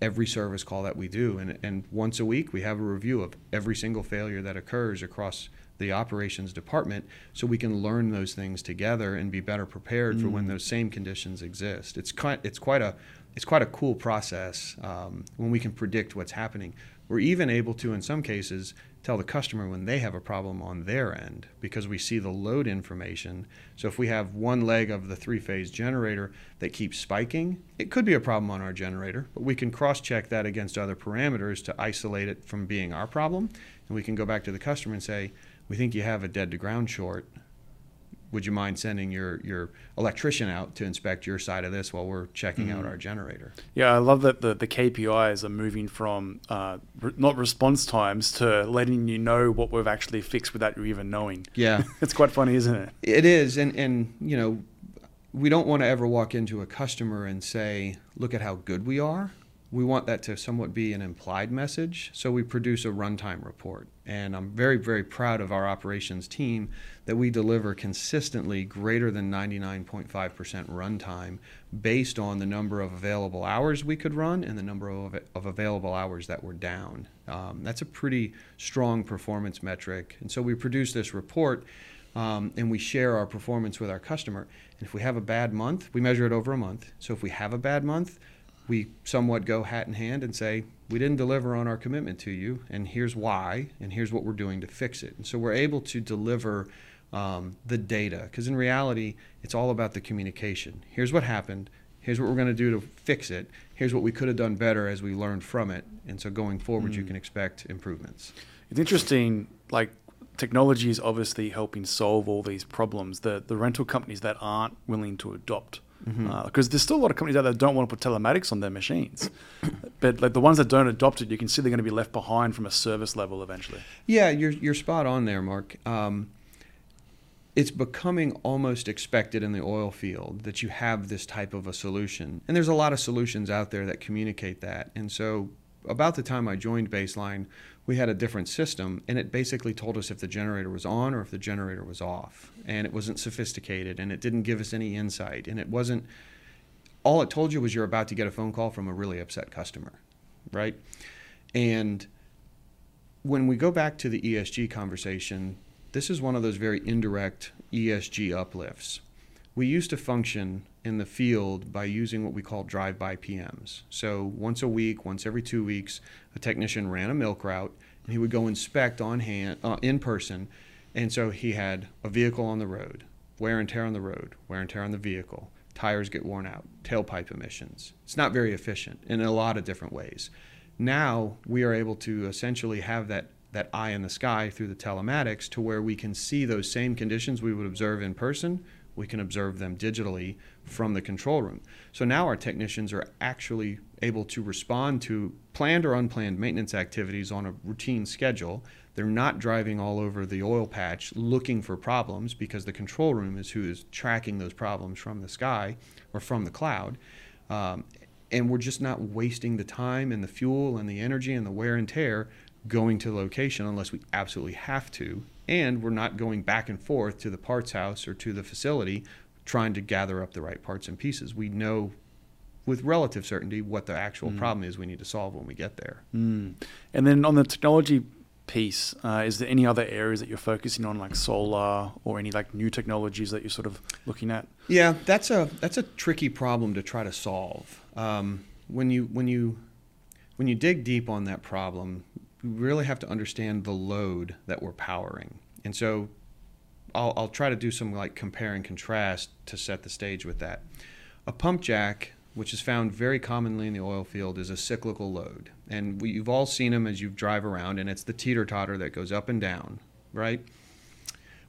every service call that we do. And, and once a week, we have a review of every single failure that occurs across the operations department so we can learn those things together and be better prepared mm. for when mm. those same conditions exist. It's quite, it's quite, a, it's quite a cool process um, when we can predict what's happening. We're even able to, in some cases, tell the customer when they have a problem on their end because we see the load information. So if we have one leg of the three phase generator that keeps spiking, it could be a problem on our generator, but we can cross check that against other parameters to isolate it from being our problem. And we can go back to the customer and say, we think you have a dead to ground short would you mind sending your, your electrician out to inspect your side of this while we're checking mm. out our generator? Yeah, I love that the, the KPIs are moving from uh, re- not response times to letting you know what we've actually fixed without you even knowing. Yeah. (laughs) it's quite funny, isn't it? It is. And, and, you know, we don't want to ever walk into a customer and say, look at how good we are we want that to somewhat be an implied message. So we produce a runtime report. And I'm very, very proud of our operations team that we deliver consistently greater than 99.5% runtime based on the number of available hours we could run and the number of, of available hours that were down. Um, that's a pretty strong performance metric. And so we produce this report um, and we share our performance with our customer. And if we have a bad month, we measure it over a month. So if we have a bad month, we somewhat go hat in hand and say, we didn't deliver on our commitment to you, and here's why, and here's what we're doing to fix it. And so we're able to deliver um, the data, because in reality, it's all about the communication. Here's what happened. Here's what we're going to do to fix it. Here's what we could have done better as we learned from it. And so going forward, mm. you can expect improvements. It's interesting, like technology is obviously helping solve all these problems. The the rental companies that aren't willing to adopt because mm-hmm. uh, there's still a lot of companies out there that don't want to put telematics on their machines. (coughs) but like the ones that don't adopt it, you can see they're going to be left behind from a service level eventually. Yeah, you're you're spot on there, Mark. Um, it's becoming almost expected in the oil field that you have this type of a solution, and there's a lot of solutions out there that communicate that. And so, about the time I joined Baseline, we had a different system, and it basically told us if the generator was on or if the generator was off. And it wasn't sophisticated, and it didn't give us any insight, and it wasn't. All it told you was you're about to get a phone call from a really upset customer, right? And when we go back to the ESG conversation, this is one of those very indirect ESG uplifts. We used to function in the field by using what we call drive-by PMs. So once a week, once every two weeks, a technician ran a milk route, and he would go inspect on hand, uh, in person. And so he had a vehicle on the road, wear and tear on the road, wear and tear on the vehicle, tires get worn out, tailpipe emissions. It's not very efficient in a lot of different ways. Now we are able to essentially have that that eye in the sky through the telematics to where we can see those same conditions we would observe in person we can observe them digitally from the control room. So now our technicians are actually able to respond to planned or unplanned maintenance activities on a routine schedule. They're not driving all over the oil patch looking for problems because the control room is who is tracking those problems from the sky or from the cloud. Um, and we're just not wasting the time and the fuel and the energy and the wear and tear going to the location unless we absolutely have to and we're not going back and forth to the parts house or to the facility trying to gather up the right parts and pieces. We know with relative certainty what the actual mm. problem is we need to solve when we get there. Mm. And then on the technology piece, uh, is there any other areas that you're focusing on, like solar or any like new technologies that you're sort of looking at? Yeah, that's a that's a tricky problem to try to solve. Um, when you when you when you dig deep on that problem, we really have to understand the load that we're powering. And so I'll, I'll try to do some like compare and contrast to set the stage with that. A pump jack, which is found very commonly in the oil field, is a cyclical load. And we, you've all seen them as you drive around, and it's the teeter totter that goes up and down, right?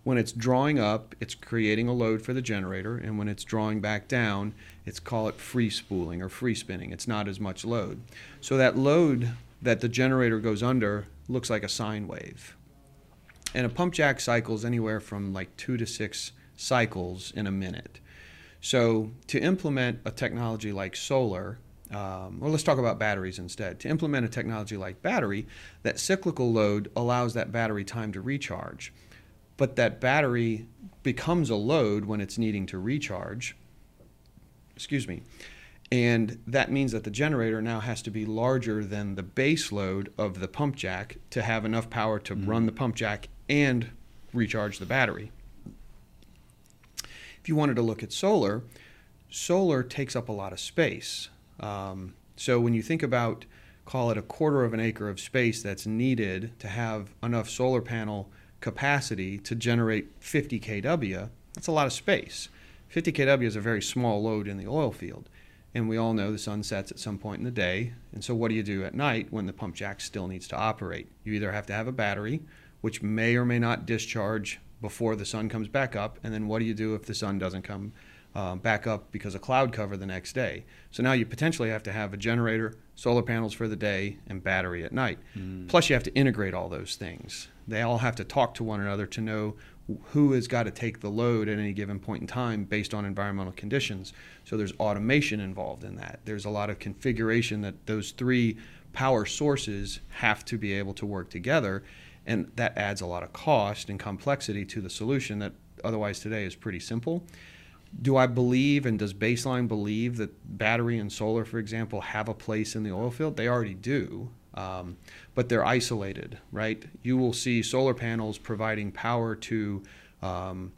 When it's drawing up, it's creating a load for the generator, and when it's drawing back down, it's call it free spooling or free spinning. It's not as much load. So that load that the generator goes under looks like a sine wave. And a pump jack cycles anywhere from like two to six cycles in a minute. So to implement a technology like solar, um, well, let's talk about batteries instead. To implement a technology like battery, that cyclical load allows that battery time to recharge. But that battery becomes a load when it's needing to recharge. Excuse me. And that means that the generator now has to be larger than the base load of the pump jack to have enough power to mm-hmm. run the pump jack and recharge the battery. If you wanted to look at solar, solar takes up a lot of space. Um, so when you think about, call it a quarter of an acre of space that's needed to have enough solar panel capacity to generate 50 kW, that's a lot of space. 50 kW is a very small load in the oil field. And we all know the sun sets at some point in the day. And so, what do you do at night when the pump jack still needs to operate? You either have to have a battery, which may or may not discharge before the sun comes back up. And then, what do you do if the sun doesn't come uh, back up because of cloud cover the next day? So, now you potentially have to have a generator, solar panels for the day, and battery at night. Mm. Plus, you have to integrate all those things. They all have to talk to one another to know who has got to take the load at any given point in time based on environmental conditions. So there's automation involved in that. There's a lot of configuration that those three power sources have to be able to work together. And that adds a lot of cost and complexity to the solution that otherwise today is pretty simple. Do I believe and does Baseline believe that battery and solar, for example, have a place in the oil field? They already do. Um, but they're isolated, right? You will see solar panels providing power to um,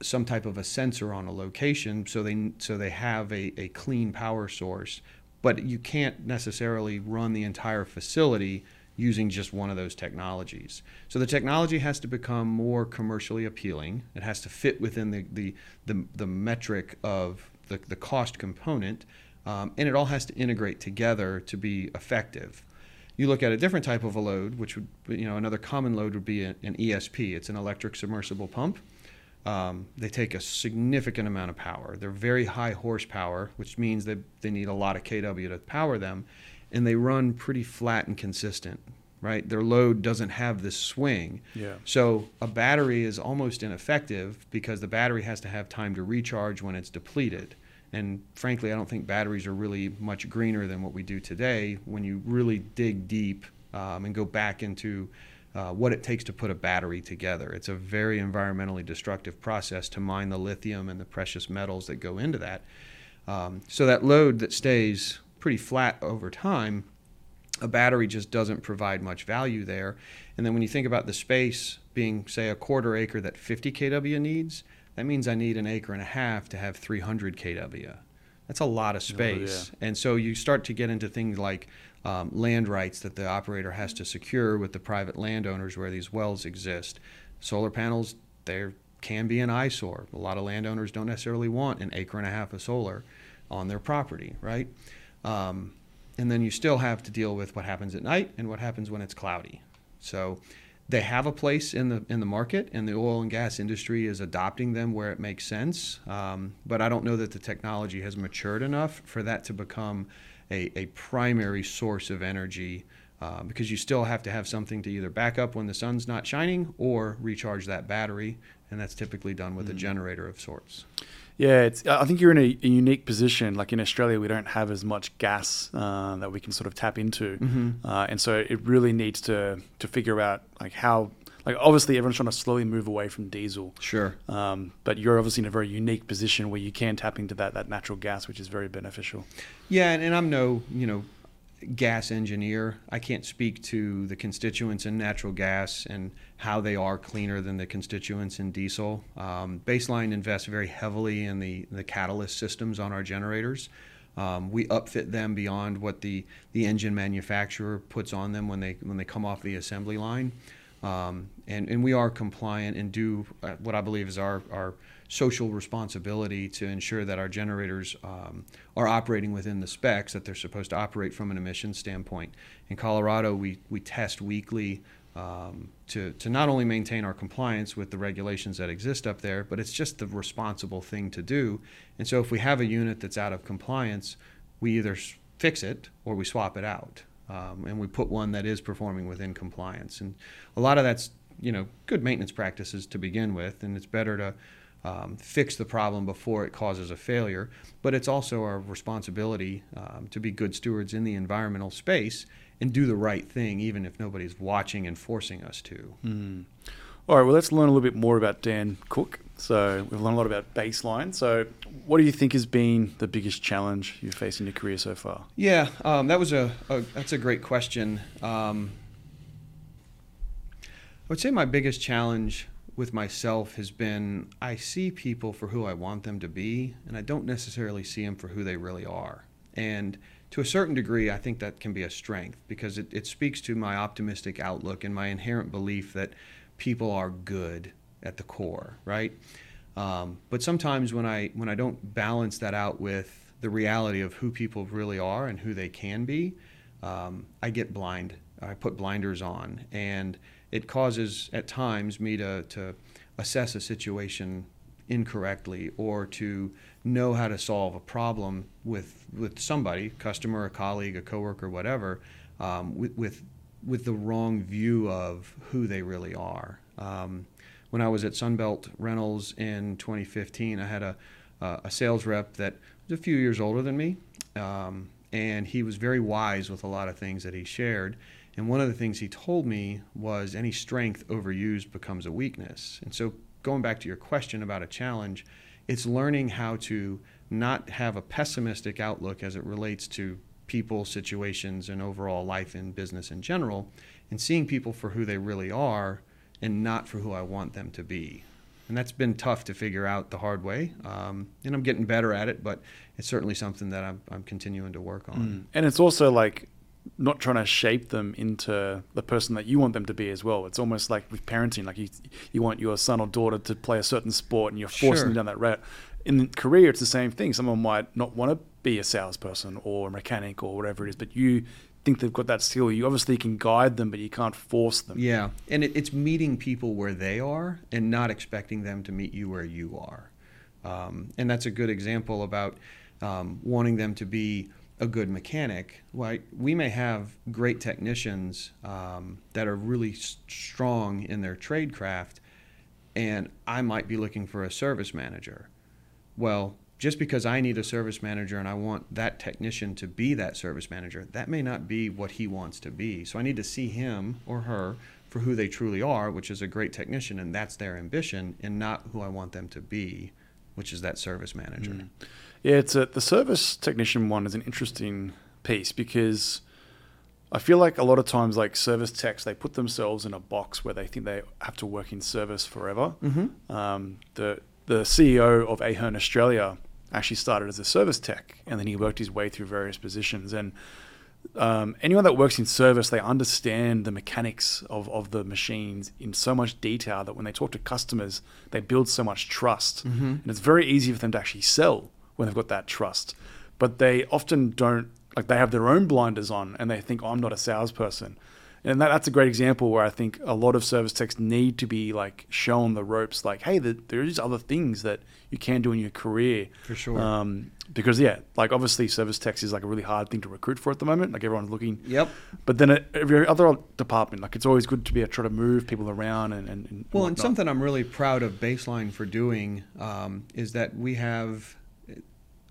some type of a sensor on a location so they so they have a, a clean power source but you can't necessarily run the entire facility using just one of those technologies. So the technology has to become more commercially appealing. It has to fit within the, the, the, the metric of the, the cost component, um, and it all has to integrate together to be effective. You look at a different type of a load, which would, you know, another common load would be an ESP. It's an electric submersible pump. Um, they take a significant amount of power. They're very high horsepower, which means that they need a lot of kW to power them and they run pretty flat and consistent right their load doesn't have this swing yeah so a battery is almost ineffective because the battery has to have time to recharge when it's depleted and frankly i don't think batteries are really much greener than what we do today when you really dig deep um, and go back into uh, what it takes to put a battery together. It's a very environmentally destructive process to mine the lithium and the precious metals that go into that. Um, so that load that stays pretty flat over time, a battery just doesn't provide much value there. And then when you think about the space being, say, a quarter acre that 50 kW needs, that means I need an acre and a half to have 300 kW. That's a lot of space. Oh, yeah. And so you start to get into things like um, land rights that the operator has to secure with the private landowners where these wells exist. Solar panels, they can be an eyesore. A lot of landowners don't necessarily want an acre and a half of solar on their property, right? Um, and then you still have to deal with what happens at night and what happens when it's cloudy. So they have a place in the in the market, and the oil and gas industry is adopting them where it makes sense. Um, but I don't know that the technology has matured enough for that to become a, a primary source of energy. Uh, because you still have to have something to either back up when the sun's not shining or recharge that battery, and that's typically done with mm. a generator of sorts. Yeah, it's. I think you're in a, a, unique position. Like in Australia, we don't have as much gas uh, that we can sort of tap into, mm-hmm. uh, and so it really needs to to figure out like how. Like obviously, everyone's trying to slowly move away from diesel. Sure. Um, but you're obviously in a very unique position where you can tap into that that natural gas, which is very beneficial. Yeah, and, and I'm no you know gas engineer. I can't speak to the constituents in natural gas and how they are cleaner than the constituents in diesel. Um, Baseline invests very heavily in the, the catalyst systems on our generators. Um, we upfit them beyond what the, the engine manufacturer puts on them when they when they come off the assembly line, um, and and we are compliant and do uh, what I believe is our our social responsibility to ensure that our generators um, are operating within the specs that they're supposed to operate from an emissions standpoint. In Colorado, we, we test weekly um, to, to not only maintain our compliance with the regulations that exist up there, but it's just the responsible thing to do. And so if we have a unit that's out of compliance, we either fix it or we swap it out. Um, and we put one that is performing within compliance. And a lot of that's you know good maintenance practices to begin with, and it's better to um, fix the problem before it causes a failure. But it's also our responsibility um, to be good stewards in the environmental space and do the right thing, even if nobody's watching and forcing us to. Mm. All right, well, let's learn a little bit more about Dan Cook. So, we've learned a lot about baseline. So, what do you think has been the biggest challenge you've faced in your career so far? Yeah, um, that was a, a, that's a great question. Um, I would say my biggest challenge with myself has been I see people for who I want them to be, and I don't necessarily see them for who they really are. And to a certain degree, I think that can be a strength because it, it speaks to my optimistic outlook and my inherent belief that people are good at the core, right? Um, but sometimes when I when I don't balance that out with the reality of who people really are and who they can be, um, I get blind. I put blinders on, and it causes at times me to, to assess a situation incorrectly or to know how to solve a problem with with somebody, customer, a colleague, a coworker, whatever, um, with, with with the wrong view of who they really are. Um, when I was at Sunbelt Rentals in 2015, I had a a sales rep that was a few years older than me, um, and he was very wise with a lot of things that he shared. And one of the things he told me was any strength overused becomes a weakness. And so, going back to your question about a challenge, it's learning how to not have a pessimistic outlook as it relates to people, situations, and overall life and business in general, and seeing people for who they really are and not for who I want them to be. and that's been tough to figure out the hard way. Um, and I'm getting better at it, but it's certainly something that I'm, I'm continuing to work on. Mm. And it's also like not trying to shape them into the person that you want them to be as well. It's almost like with parenting, like you you want your son or daughter to play a certain sport, and you're forcing Sure. them down that route. In career, it's the same thing. Someone might not want to be a salesperson or a mechanic or whatever it is, but you think they've got that skill. You obviously can guide them, but you can't force them. Yeah, and it, it's meeting people where they are and not expecting them to meet you where you are. Um, and that's a good example about um, wanting them to be a good mechanic. Like we may have great technicians um, that are really strong in their trade craft, and I might be looking for a service manager. Well, just because I need a service manager and I want that technician to be that service manager, that may not be what he wants to be. So I need to see him or her for who they truly are, which is a great technician, and that's their ambition, and not who I want them to be, which is that service manager. Mm. Yeah, it's a, the service technician one is an interesting piece because I feel like a lot of times, like service techs, they put themselves in a box where they think they have to work in service forever. Mm-hmm. Um, the the CEO of Ahern Australia actually started as a service tech, and then he worked his way through various positions. And um, anyone that works in service, they understand the mechanics of, of the machines in so much detail that when they talk to customers, they build so much trust. Mm-hmm. And it's very easy for them to actually sell when they've got that trust. But they often don't, like, they have their own blinders on and they think, oh, I'm not a salesperson. And that, that's a great example where I think a lot of service techs need to be like shown the ropes, like, hey, the, there is other things that you can do in your career. For sure. Um, because yeah, like obviously service techs is like a really hard thing to recruit for at the moment. Like everyone's looking. Yep. But then at every other department, like it's always good to be able to try to move people around and, and, and Well, and something I'm really proud of Baseline for doing um, is that we have,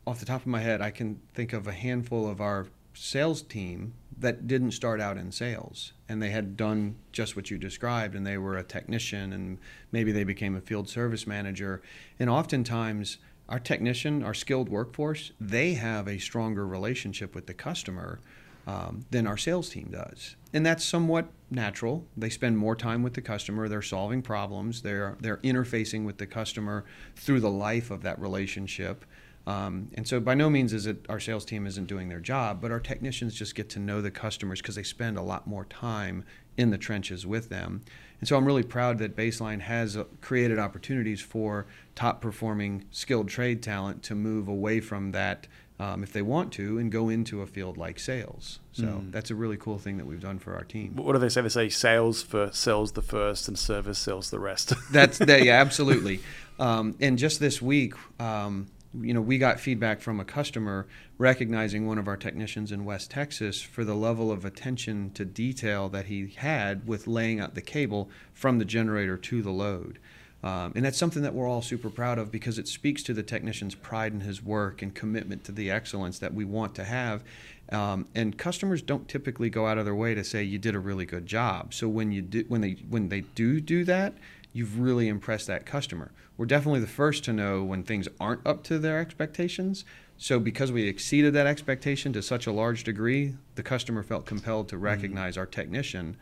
off the top of my head, I can think of a handful of our sales team that didn't start out in sales and they had done just what you described and they were a technician and maybe they became a field service manager and oftentimes our technician our skilled workforce they have a stronger relationship with the customer um, than our sales team does. And that's somewhat natural. They spend more time with the customer, they're solving problems, they're, they're interfacing with the customer through the life of that relationship. Um, and so, by no means is it our sales team isn't doing their job, but our technicians just get to know the customers because they spend a lot more time in the trenches with them. And so, I'm really proud that Baseline has uh, created opportunities for top performing skilled trade talent to move away from that um, if they want to and go into a field like sales. So Mm. that's a really cool thing that we've done for our team. what do they say? They say sales for sells the first and service sells the rest. That's that, yeah, (laughs) absolutely. Um, and just this week, um, you know, we got feedback from a customer recognizing one of our technicians in West Texas for the level of attention to detail that he had with laying out the cable from the generator to the load. Um, and that's something that we're all super proud of because it speaks to the technician's pride in his work and commitment to the excellence that we want to have. Um, and customers don't typically go out of their way to say you did a really good job. So when you do, when they when they do do that, you've really impressed that customer. We're definitely the first to know when things aren't up to their expectations. So because we exceeded that expectation to such a large degree, the customer felt compelled to recognize our technician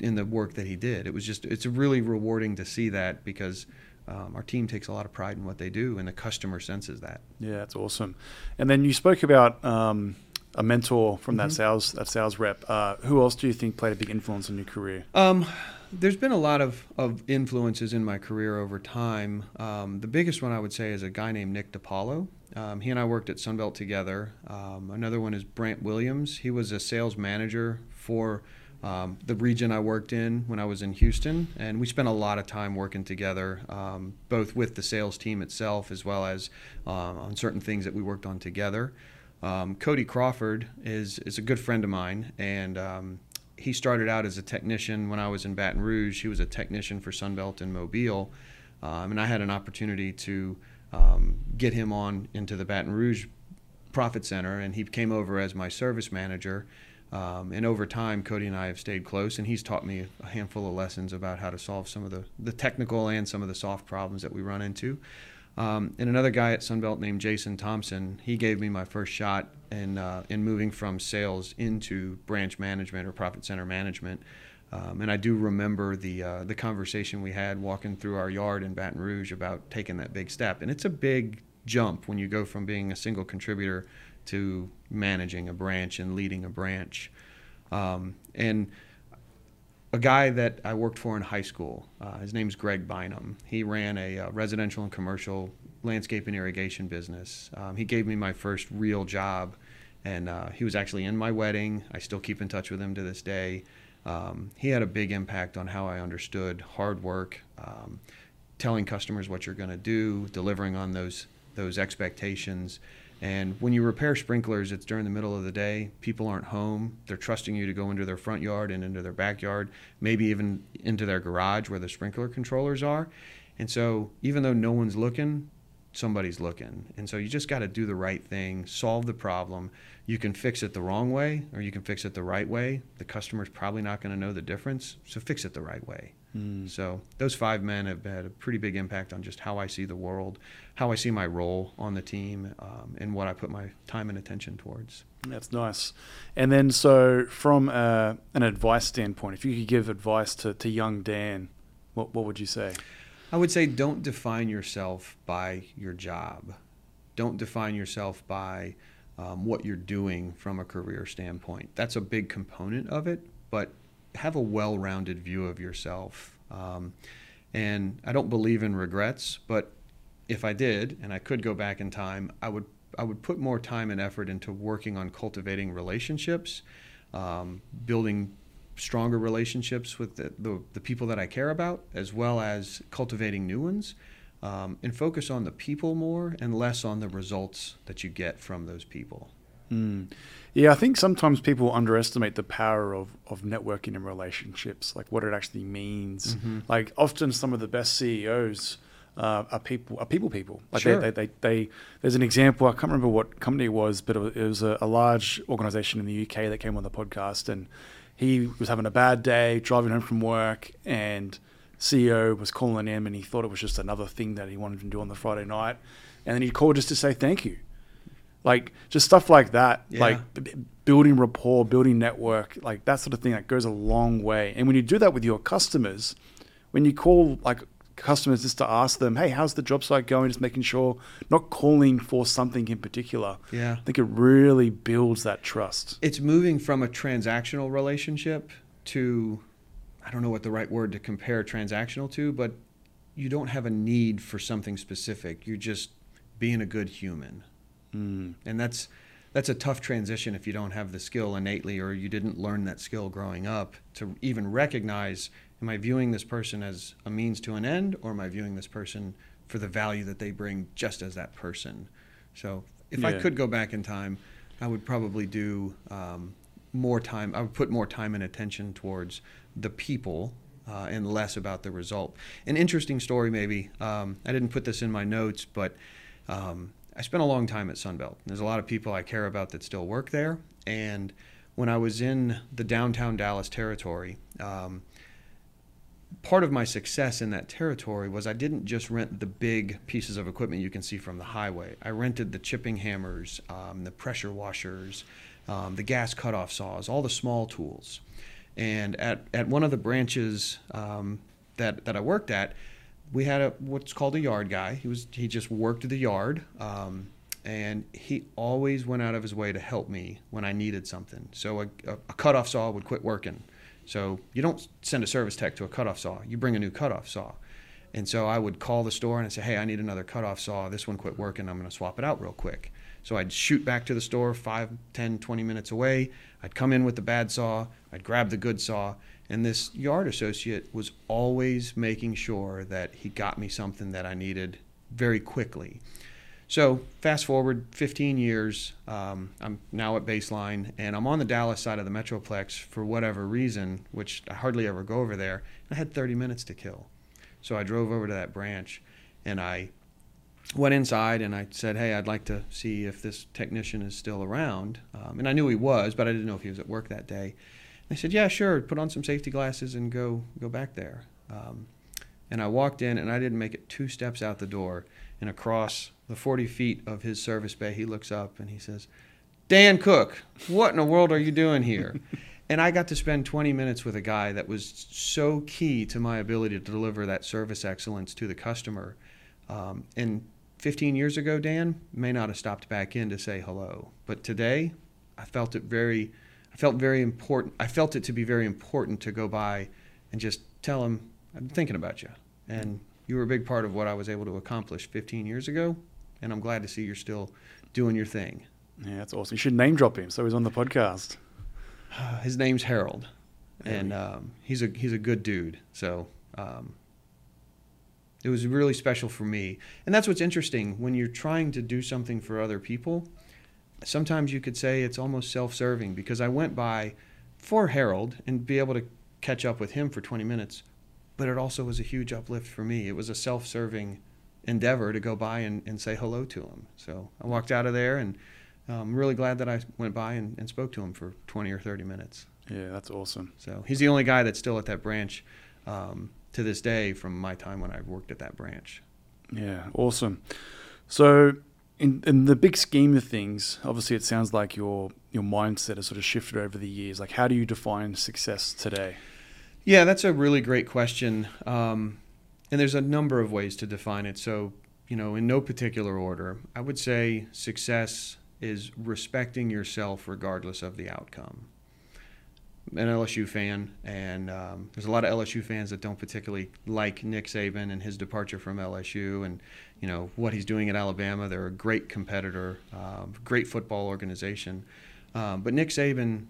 in the work that he did. It was just it's really rewarding to see that because um, our team takes a lot of pride in what they do, and the customer senses that. yeah, that's awesome. And then you spoke about um, a mentor from that Mhm. sales that sales rep. Uh, who else do you think played a big influence on your career? Um, there's been a lot of, of influences in my career over time. Um, the biggest one I would say is a guy named Nick DiPaolo. Um, he and I worked at Sunbelt together. Um, another one is Brant Williams. He was a sales manager for um, the region I worked in when I was in Houston, and we spent a lot of time working together, um, both with the sales team itself as well as um, on certain things that we worked on together. Um, Cody Crawford is is a good friend of mine, and um, he started out as a technician when I was in Baton Rouge. He was a technician for Sunbelt and Mobile, um, and I had an opportunity to um, get him on into the Baton Rouge Profit Center, and he came over as my service manager. Um, and over time, Cody and I have stayed close, and he's taught me a handful of lessons about how to solve some of the, the technical and some of the soft problems that we run into. Um, and another guy at Sunbelt named Jason Thompson, he gave me my first shot in, uh, in moving from sales into branch management or profit center management. Um, and I do remember the uh, the conversation we had walking through our yard in Baton Rouge about taking that big step. And it's a big jump when you go from being a single contributor to managing a branch and leading a branch. Um, and a guy that I worked for in high school, uh, his name's Greg Bynum. He ran a uh, residential and commercial landscape and irrigation business. Um, he gave me my first real job, and uh, he was actually in my wedding. I still keep in touch with him to this day. Um, he had a big impact on how I understood hard work, um, telling customers what you're going to do, delivering on those those expectations. And when you repair sprinklers, it's during the middle of the day. People aren't home. They're trusting you to go into their front yard and into their backyard, maybe even into their garage where the sprinkler controllers are. And so, even though no one's looking, somebody's looking. And so, you just got to do the right thing, solve the problem. You can fix it the wrong way or you can fix it the right way. The customer's probably not going to know the difference, so fix it the right way. Mm. So those five men have had a pretty big impact on just how I see the world, how I see my role on the team, um, and what I put my time and attention towards. That's nice. And then, so from uh, an advice standpoint, if you could give advice to, to young Dan, what, what would you say? I would say don't define yourself by your job. Don't define yourself by um, what you're doing from a career standpoint. That's a big component of it, but have a well-rounded view of yourself. Um, and I don't believe in regrets, but if I did and I could go back in time, I would I would put more time and effort into working on cultivating relationships, um, building stronger relationships with the, the, the, people that I care about, as well as cultivating new ones, um, and focus on the people more and less on the results that you get from those people. Mm. Yeah, I think sometimes people underestimate the power of, of networking and relationships, like what it actually means. Mm-hmm. Like often, some of the best CEOs uh, are people are people people. Like sure. they, they, they, they, there's an example. I can't remember what company it was, but it was a, a large organization in the UK that came on the podcast, and he was having a bad day driving home from work, and CEO was calling him, and he thought it was just another thing that he wanted to do on the Friday night, and then he called just to say thank you like just stuff like that yeah. like b- building rapport building network like that sort of thing that goes a long way. And when you do that with your customers when you call like customers just to ask them hey how's the job site going? Just making sure not calling for something in particular. Yeah. I think it really builds that trust. It's moving from a transactional relationship to i don't know what the right word to compare transactional to but you don't have a need for something specific. You're just being a good human Mm. And that's that's a tough transition if you don't have the skill innately or you didn't learn that skill growing up to even recognize am I viewing this person as a means to an end or am I viewing this person for the value that they bring just as that person? So if yeah. I could go back in time, I would probably do um, more time. I would put more time and attention towards the people uh, and less about the result. An interesting story, maybe. Um, I didn't put this in my notes, but um, I spent a long time at Sunbelt. There's a lot of people I care about that still work there. And when I was in the downtown Dallas territory, um, part of my success in that territory was I didn't just rent the big pieces of equipment you can see from the highway. I rented the chipping hammers, um, the pressure washers, um, the gas cutoff saws, all the small tools. And at, at one of the branches um, that, that I worked at, we had a what's called a yard guy. He was he just worked the yard, um, and he always went out of his way to help me when I needed something. So a, a, a cutoff saw would quit working. So you don't send a service tech to a cutoff saw. You bring a new cutoff saw. And so I would call the store and I'd say, hey, I need another cutoff saw. This one quit working. I'm going to swap it out real quick. So I'd shoot back to the store 5, 10, 20 minutes away. I'd come in with the bad saw. I'd grab the good saw. And this yard associate was always making sure that he got me something that I needed very quickly. So fast forward 15 years, um, I'm now at baseline, and I'm on the Dallas side of the Metroplex for whatever reason, which I hardly ever go over there. I had 30 minutes to kill, so I drove over to that branch, and I went inside and I said, "Hey, I'd like to see if this technician is still around." Um, and I knew he was, but I didn't know if he was at work that day. I said, "Yeah, sure. Put on some safety glasses and go go back there." Um, and I walked in, and I didn't make it two steps out the door, and across the 40 feet of his service bay, he looks up and he says, "Dan Cook, what in the world are you doing here?" (laughs) And I got to spend 20 minutes with a guy that was so key to my ability to deliver that service excellence to the customer. Um, and 15 years ago, Dan may not have stopped back in to say hello, but today, I felt it very, I felt very important. I felt it to be very important to go by and just tell him I'm thinking about you, and you were a big part of what I was able to accomplish 15 years ago, and I'm glad to see you're still doing your thing. Yeah, that's awesome. You should name drop him so he's on the podcast. (sighs) His name's Harold, and um, he's a he's a good dude. So um, it was really special for me, and that's what's interesting when you're trying to do something for other people. Sometimes you could say it's almost self-serving because I went by for Harold and be able to catch up with him for 20 minutes, but it also was a huge uplift for me. It was a self-serving endeavor to go by and, and say hello to him. So I walked out of there and I'm really glad that I went by and, and spoke to him for 20 or 30 minutes. Yeah, that's awesome. So he's the only guy that's still at that branch um, to this day from my time when I worked at that branch. Yeah, awesome. So, in, in the big scheme of things, obviously, it sounds like your your mindset has sort of shifted over the years. Like, how do you define success today? Yeah, that's a really great question. Um, and there's a number of ways to define it. So, you know, in no particular order, I would say success is respecting yourself regardless of the outcome. An LSU fan, and um, there's a lot of LSU fans that don't particularly like Nick Saban and his departure from LSU, and you know what he's doing at Alabama. They're a great competitor, uh, great football organization, um, but Nick Saban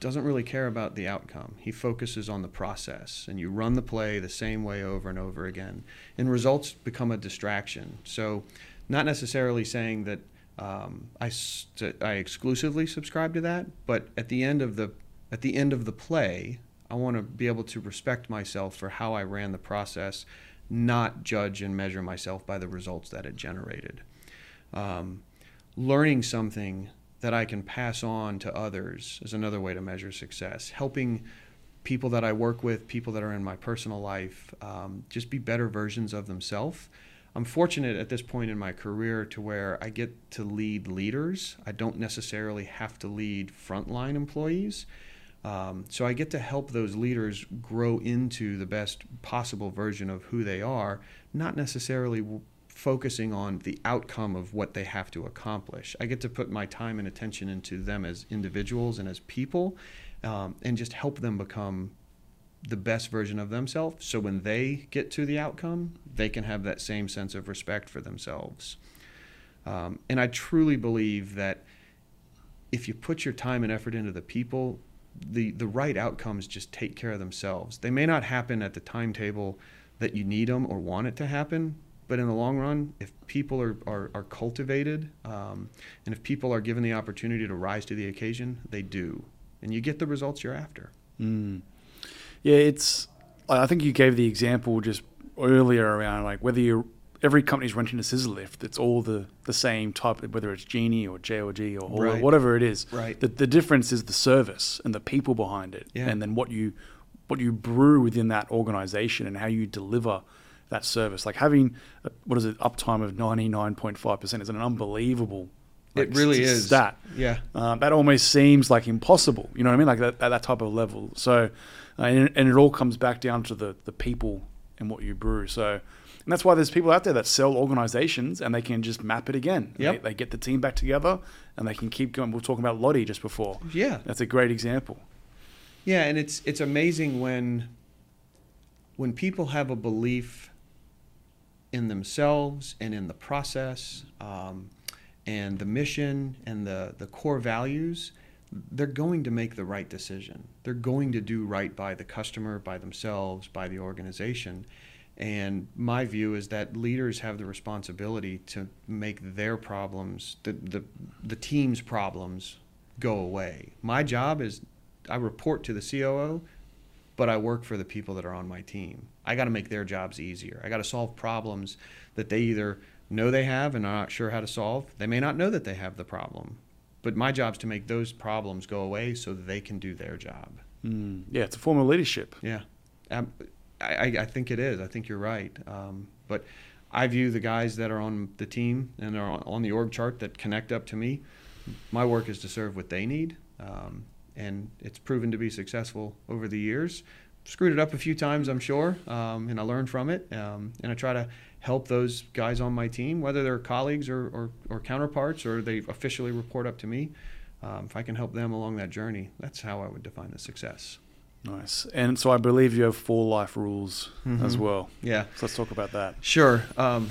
doesn't really care about the outcome. He focuses on the process, and you run the play the same way over and over again, and results become a distraction. So, not necessarily saying that um, I, st- I exclusively subscribe to that, but at the end of the at the end of the play, I want to be able to respect myself for how I ran the process, not judge and measure myself by the results that it generated. Um, learning something that I can pass on to others is another way to measure success. Helping people that I work with, people that are in my personal life, um, just be better versions of themselves I'm fortunate at this point in my career to where I get to lead leaders. I don't necessarily have to lead frontline employees. Um, so I get to help those leaders grow into the best possible version of who they are, not necessarily w- focusing on the outcome of what they have to accomplish. I get to put my time and attention into them as individuals and as people um, and just help them become the best version of themselves so when they get to the outcome they can have that same sense of respect for themselves um, and i truly believe that if you put your time and effort into the people the, the right outcomes just take care of themselves they may not happen at the timetable that you need them or want it to happen but in the long run if people are, are, are cultivated um, and if people are given the opportunity to rise to the occasion they do and you get the results you're after mm. Yeah, it's. I think you gave the example just earlier around like whether you every company's renting a scissor lift. It's all the, the same type, whether it's Genie or JLG or, or right. whatever it is. Right. The, the difference is the service and the people behind it, yeah. and then what you what you brew within that organization and how you deliver that service. Like having a, what is it uptime of ninety nine point five percent is an unbelievable. Like, it really is that. Yeah. Um, that almost seems like impossible. You know what I mean? Like that, at that type of level. So uh, and, and, it all comes back down to the, the people and what you brew. So, and that's why there's people out there that sell organizations and they can just map it again. Yep. They, they get the team back together and they can keep going. We are talking about Lottie just before. Yeah. That's a great example. Yeah, and it's it's amazing when when people have a belief in themselves and in the process um, and the mission and the, the core values they're going to make the right decision. They're going to do right by the customer, by themselves, by the organization. And my view is that leaders have the responsibility to make their problems, the, the, the team's problems, go away. My job is I report to the COO, but I work for the people that are on my team. I got to make their jobs easier. I got to solve problems that they either know they have and are not sure how to solve. They may not know that they have the problem, but my job is to make those problems go away so that they can do their job. Mm, yeah, it's a form of leadership. Yeah, um, I, I, think it is. I think you're right. Um, but I view the guys that are on the team and are on the org chart that connect up to me. My work is to serve what they need. Um, and it's proven to be successful over the years. Screwed it up a few times, I'm sure, um, and I learned from it. Um, and I try to help those guys on my team, whether they're colleagues or, or, or counterparts or they officially report up to me. Um, if I can help them along that journey, that's how I would define the success. Nice. And so I believe you have four life rules as Mhm. well. Yeah, So let's talk about that. sure. Um,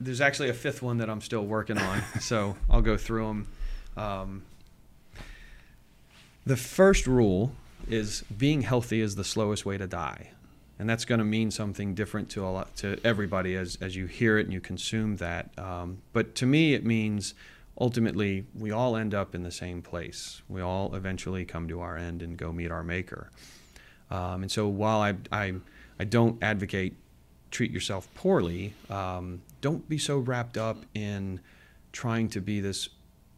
there's actually a fifth one that I'm still working on, (laughs) so I'll go through them. Um, the first rule is being healthy is the slowest way to die, and that's going to mean something different to a lot to everybody as as you hear it and you consume that. Um, but to me, it means ultimately we all end up in the same place. We all eventually come to our end and go meet our maker. Um, and so while I, I I don't advocate treat yourself poorly, um, don't be so wrapped up in trying to be this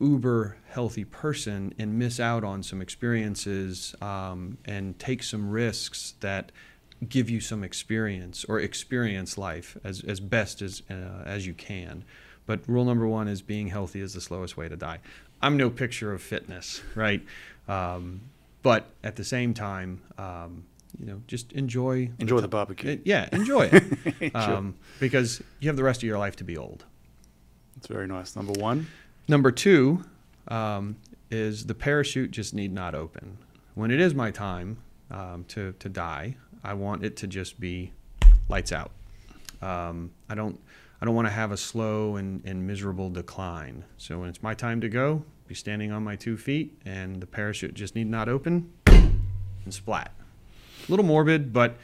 uber healthy person and miss out on some experiences um, and take some risks that give you some experience or experience life as, as best as, uh, as you can. But rule number one is being healthy is the slowest way to die. I'm no picture of fitness, right? Um, but at the same time, um, you know, just enjoy Enjoy the barbecue. uh, yeah, enjoy it. (laughs) Sure. um, because you have the rest of your life to be old. It's very nice. Number one. Number two um, is the parachute just need not open. When it is my time um, to, to die, I want it to just be lights out. Um, I don't I don't want to have a slow and, and miserable decline. So when it's my time to go, be standing on my two feet and the parachute just need not open and splat. A little morbid, but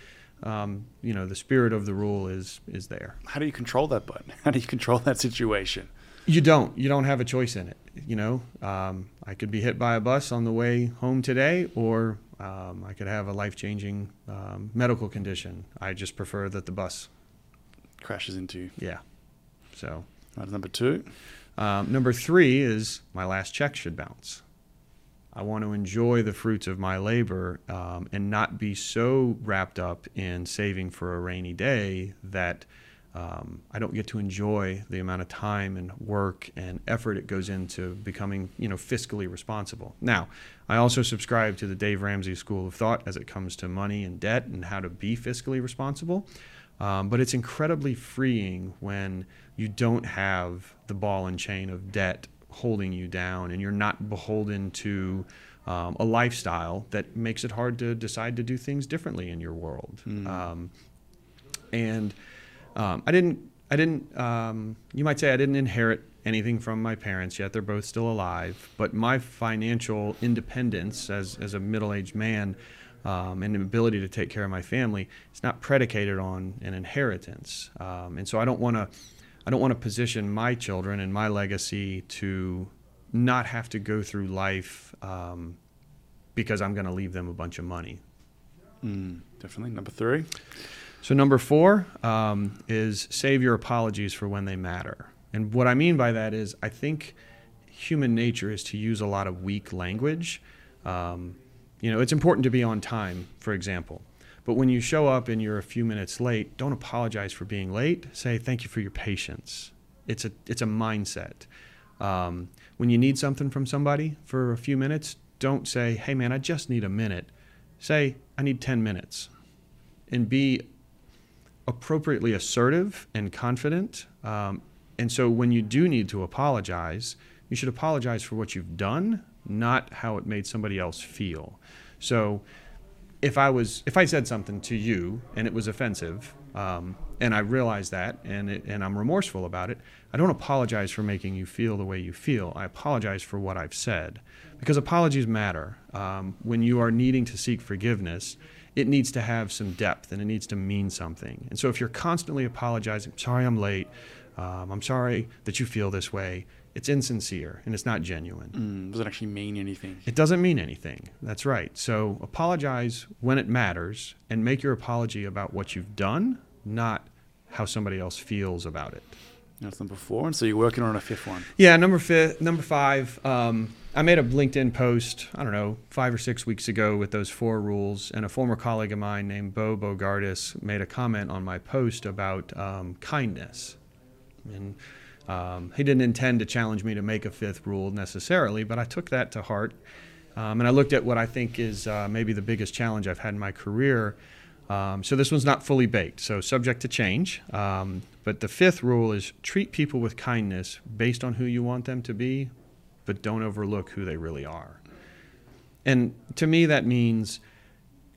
um, you know the spirit of the rule is is there. How do you control that button? (laughs) How do you control that situation? You don't. You don't have a choice in it. You know, um, I could be hit by a bus on the way home today, or um, I could have a life changing um, medical condition. I just prefer that the bus, Crashes into. you. yeah. So, That's number two. Um, number three is my last check should bounce. I want to enjoy the fruits of my labor um, and not be so wrapped up in saving for a rainy day that um, I don't get to enjoy the amount of time and work and effort it goes into becoming, you know, fiscally responsible. Now, I also subscribe to the Dave Ramsey School of Thought as it comes to money and debt and how to be fiscally responsible. Um, but it's incredibly freeing when you don't have the ball and chain of debt holding you down and you're not beholden to um, a lifestyle that makes it hard to decide to do things differently in your world. Um, and um, I didn't, I didn't, um, you might say I didn't inherit anything from my parents yet. They're both still alive. But my financial independence as, as a middle aged man um, and ability to take care of my family is not predicated on an inheritance. Um, and so I don't want to, I don't want to position my children and my legacy to not have to go through life um, because I'm going to leave them a bunch of money. Mm, definitely. Number three. So number four um, is save your apologies for when they matter. And what I mean by that is I think human nature is to use a lot of weak language. Um, you know, it's important to be on time, for example. But when you show up and you're a few minutes late, don't apologize for being late. Say thank you for your patience. It's a it's a mindset. Um, when you need something from somebody for a few minutes, don't say, "Hey man, I just need a minute." Say, "I need 10 minutes." And be appropriately assertive and confident. Um, and so when you do need to apologize, you should apologize for what you've done, not how it made somebody else feel. So if I was if I said something to you and it was offensive, um, and I realize that and it, and I'm remorseful about it, I don't apologize for making you feel the way you feel. I apologize for what I've said because apologies matter. Um, when you are needing to seek forgiveness, it needs to have some depth and it needs to mean something. And so if you're constantly apologizing, sorry I'm late, um, I'm sorry that you feel this way, it's insincere and it's not genuine. Mm, doesn't actually mean anything. It doesn't mean anything. That's right. So apologize when it matters and make your apology about what you've done, not how somebody else feels about it. That's number four. And so you're working on a fifth one. Yeah, number fi- number five. Um, I made a LinkedIn post. I don't know, five or six weeks ago with those four rules, and a former colleague of mine named Bo Bogardis made a comment on my post about um, kindness, and um, he didn't intend to challenge me to make a fifth rule necessarily, but I took that to heart. Um, and I looked at what I think is uh, maybe the biggest challenge I've had in my career. Um, so this one's not fully baked, so subject to change. Um, but the fifth rule is treat people with kindness based on who you want them to be, but don't overlook who they really are. And to me, that means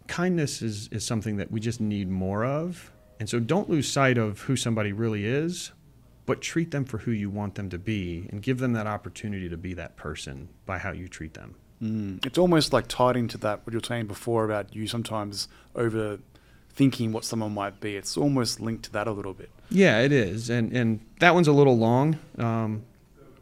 kindness is, is something that we just need more of. And so don't lose sight of who somebody really is, but treat them for who you want them to be and give them that opportunity to be that person by how you treat them. Mm. It's almost like tied into that what you were saying before about you sometimes overthinking what someone might be. It's almost linked to that a little bit. Yeah, it is, and and that one's a little long um,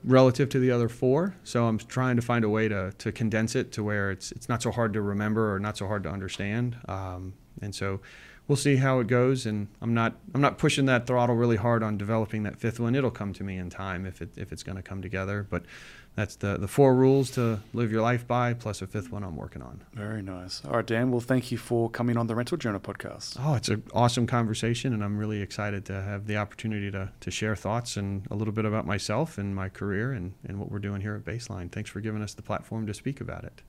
relative to the other four. So I'm trying to find a way to to condense it to where it's it's not so hard to remember or not so hard to understand. Um, and so we'll see how it goes. And I'm not I'm not pushing that throttle really hard on developing that fifth one. It'll come to me in time if it if it's going to come together. But that's the the four rules to live your life by, plus a fifth one I'm working on. Very nice. All right, Dan. Well, thank you for coming on the Rental Journal podcast. Oh, it's an awesome conversation, and I'm really excited to have the opportunity to to share thoughts and a little bit about myself and my career and and what we're doing here at Baseline. Thanks for giving us the platform to speak about it.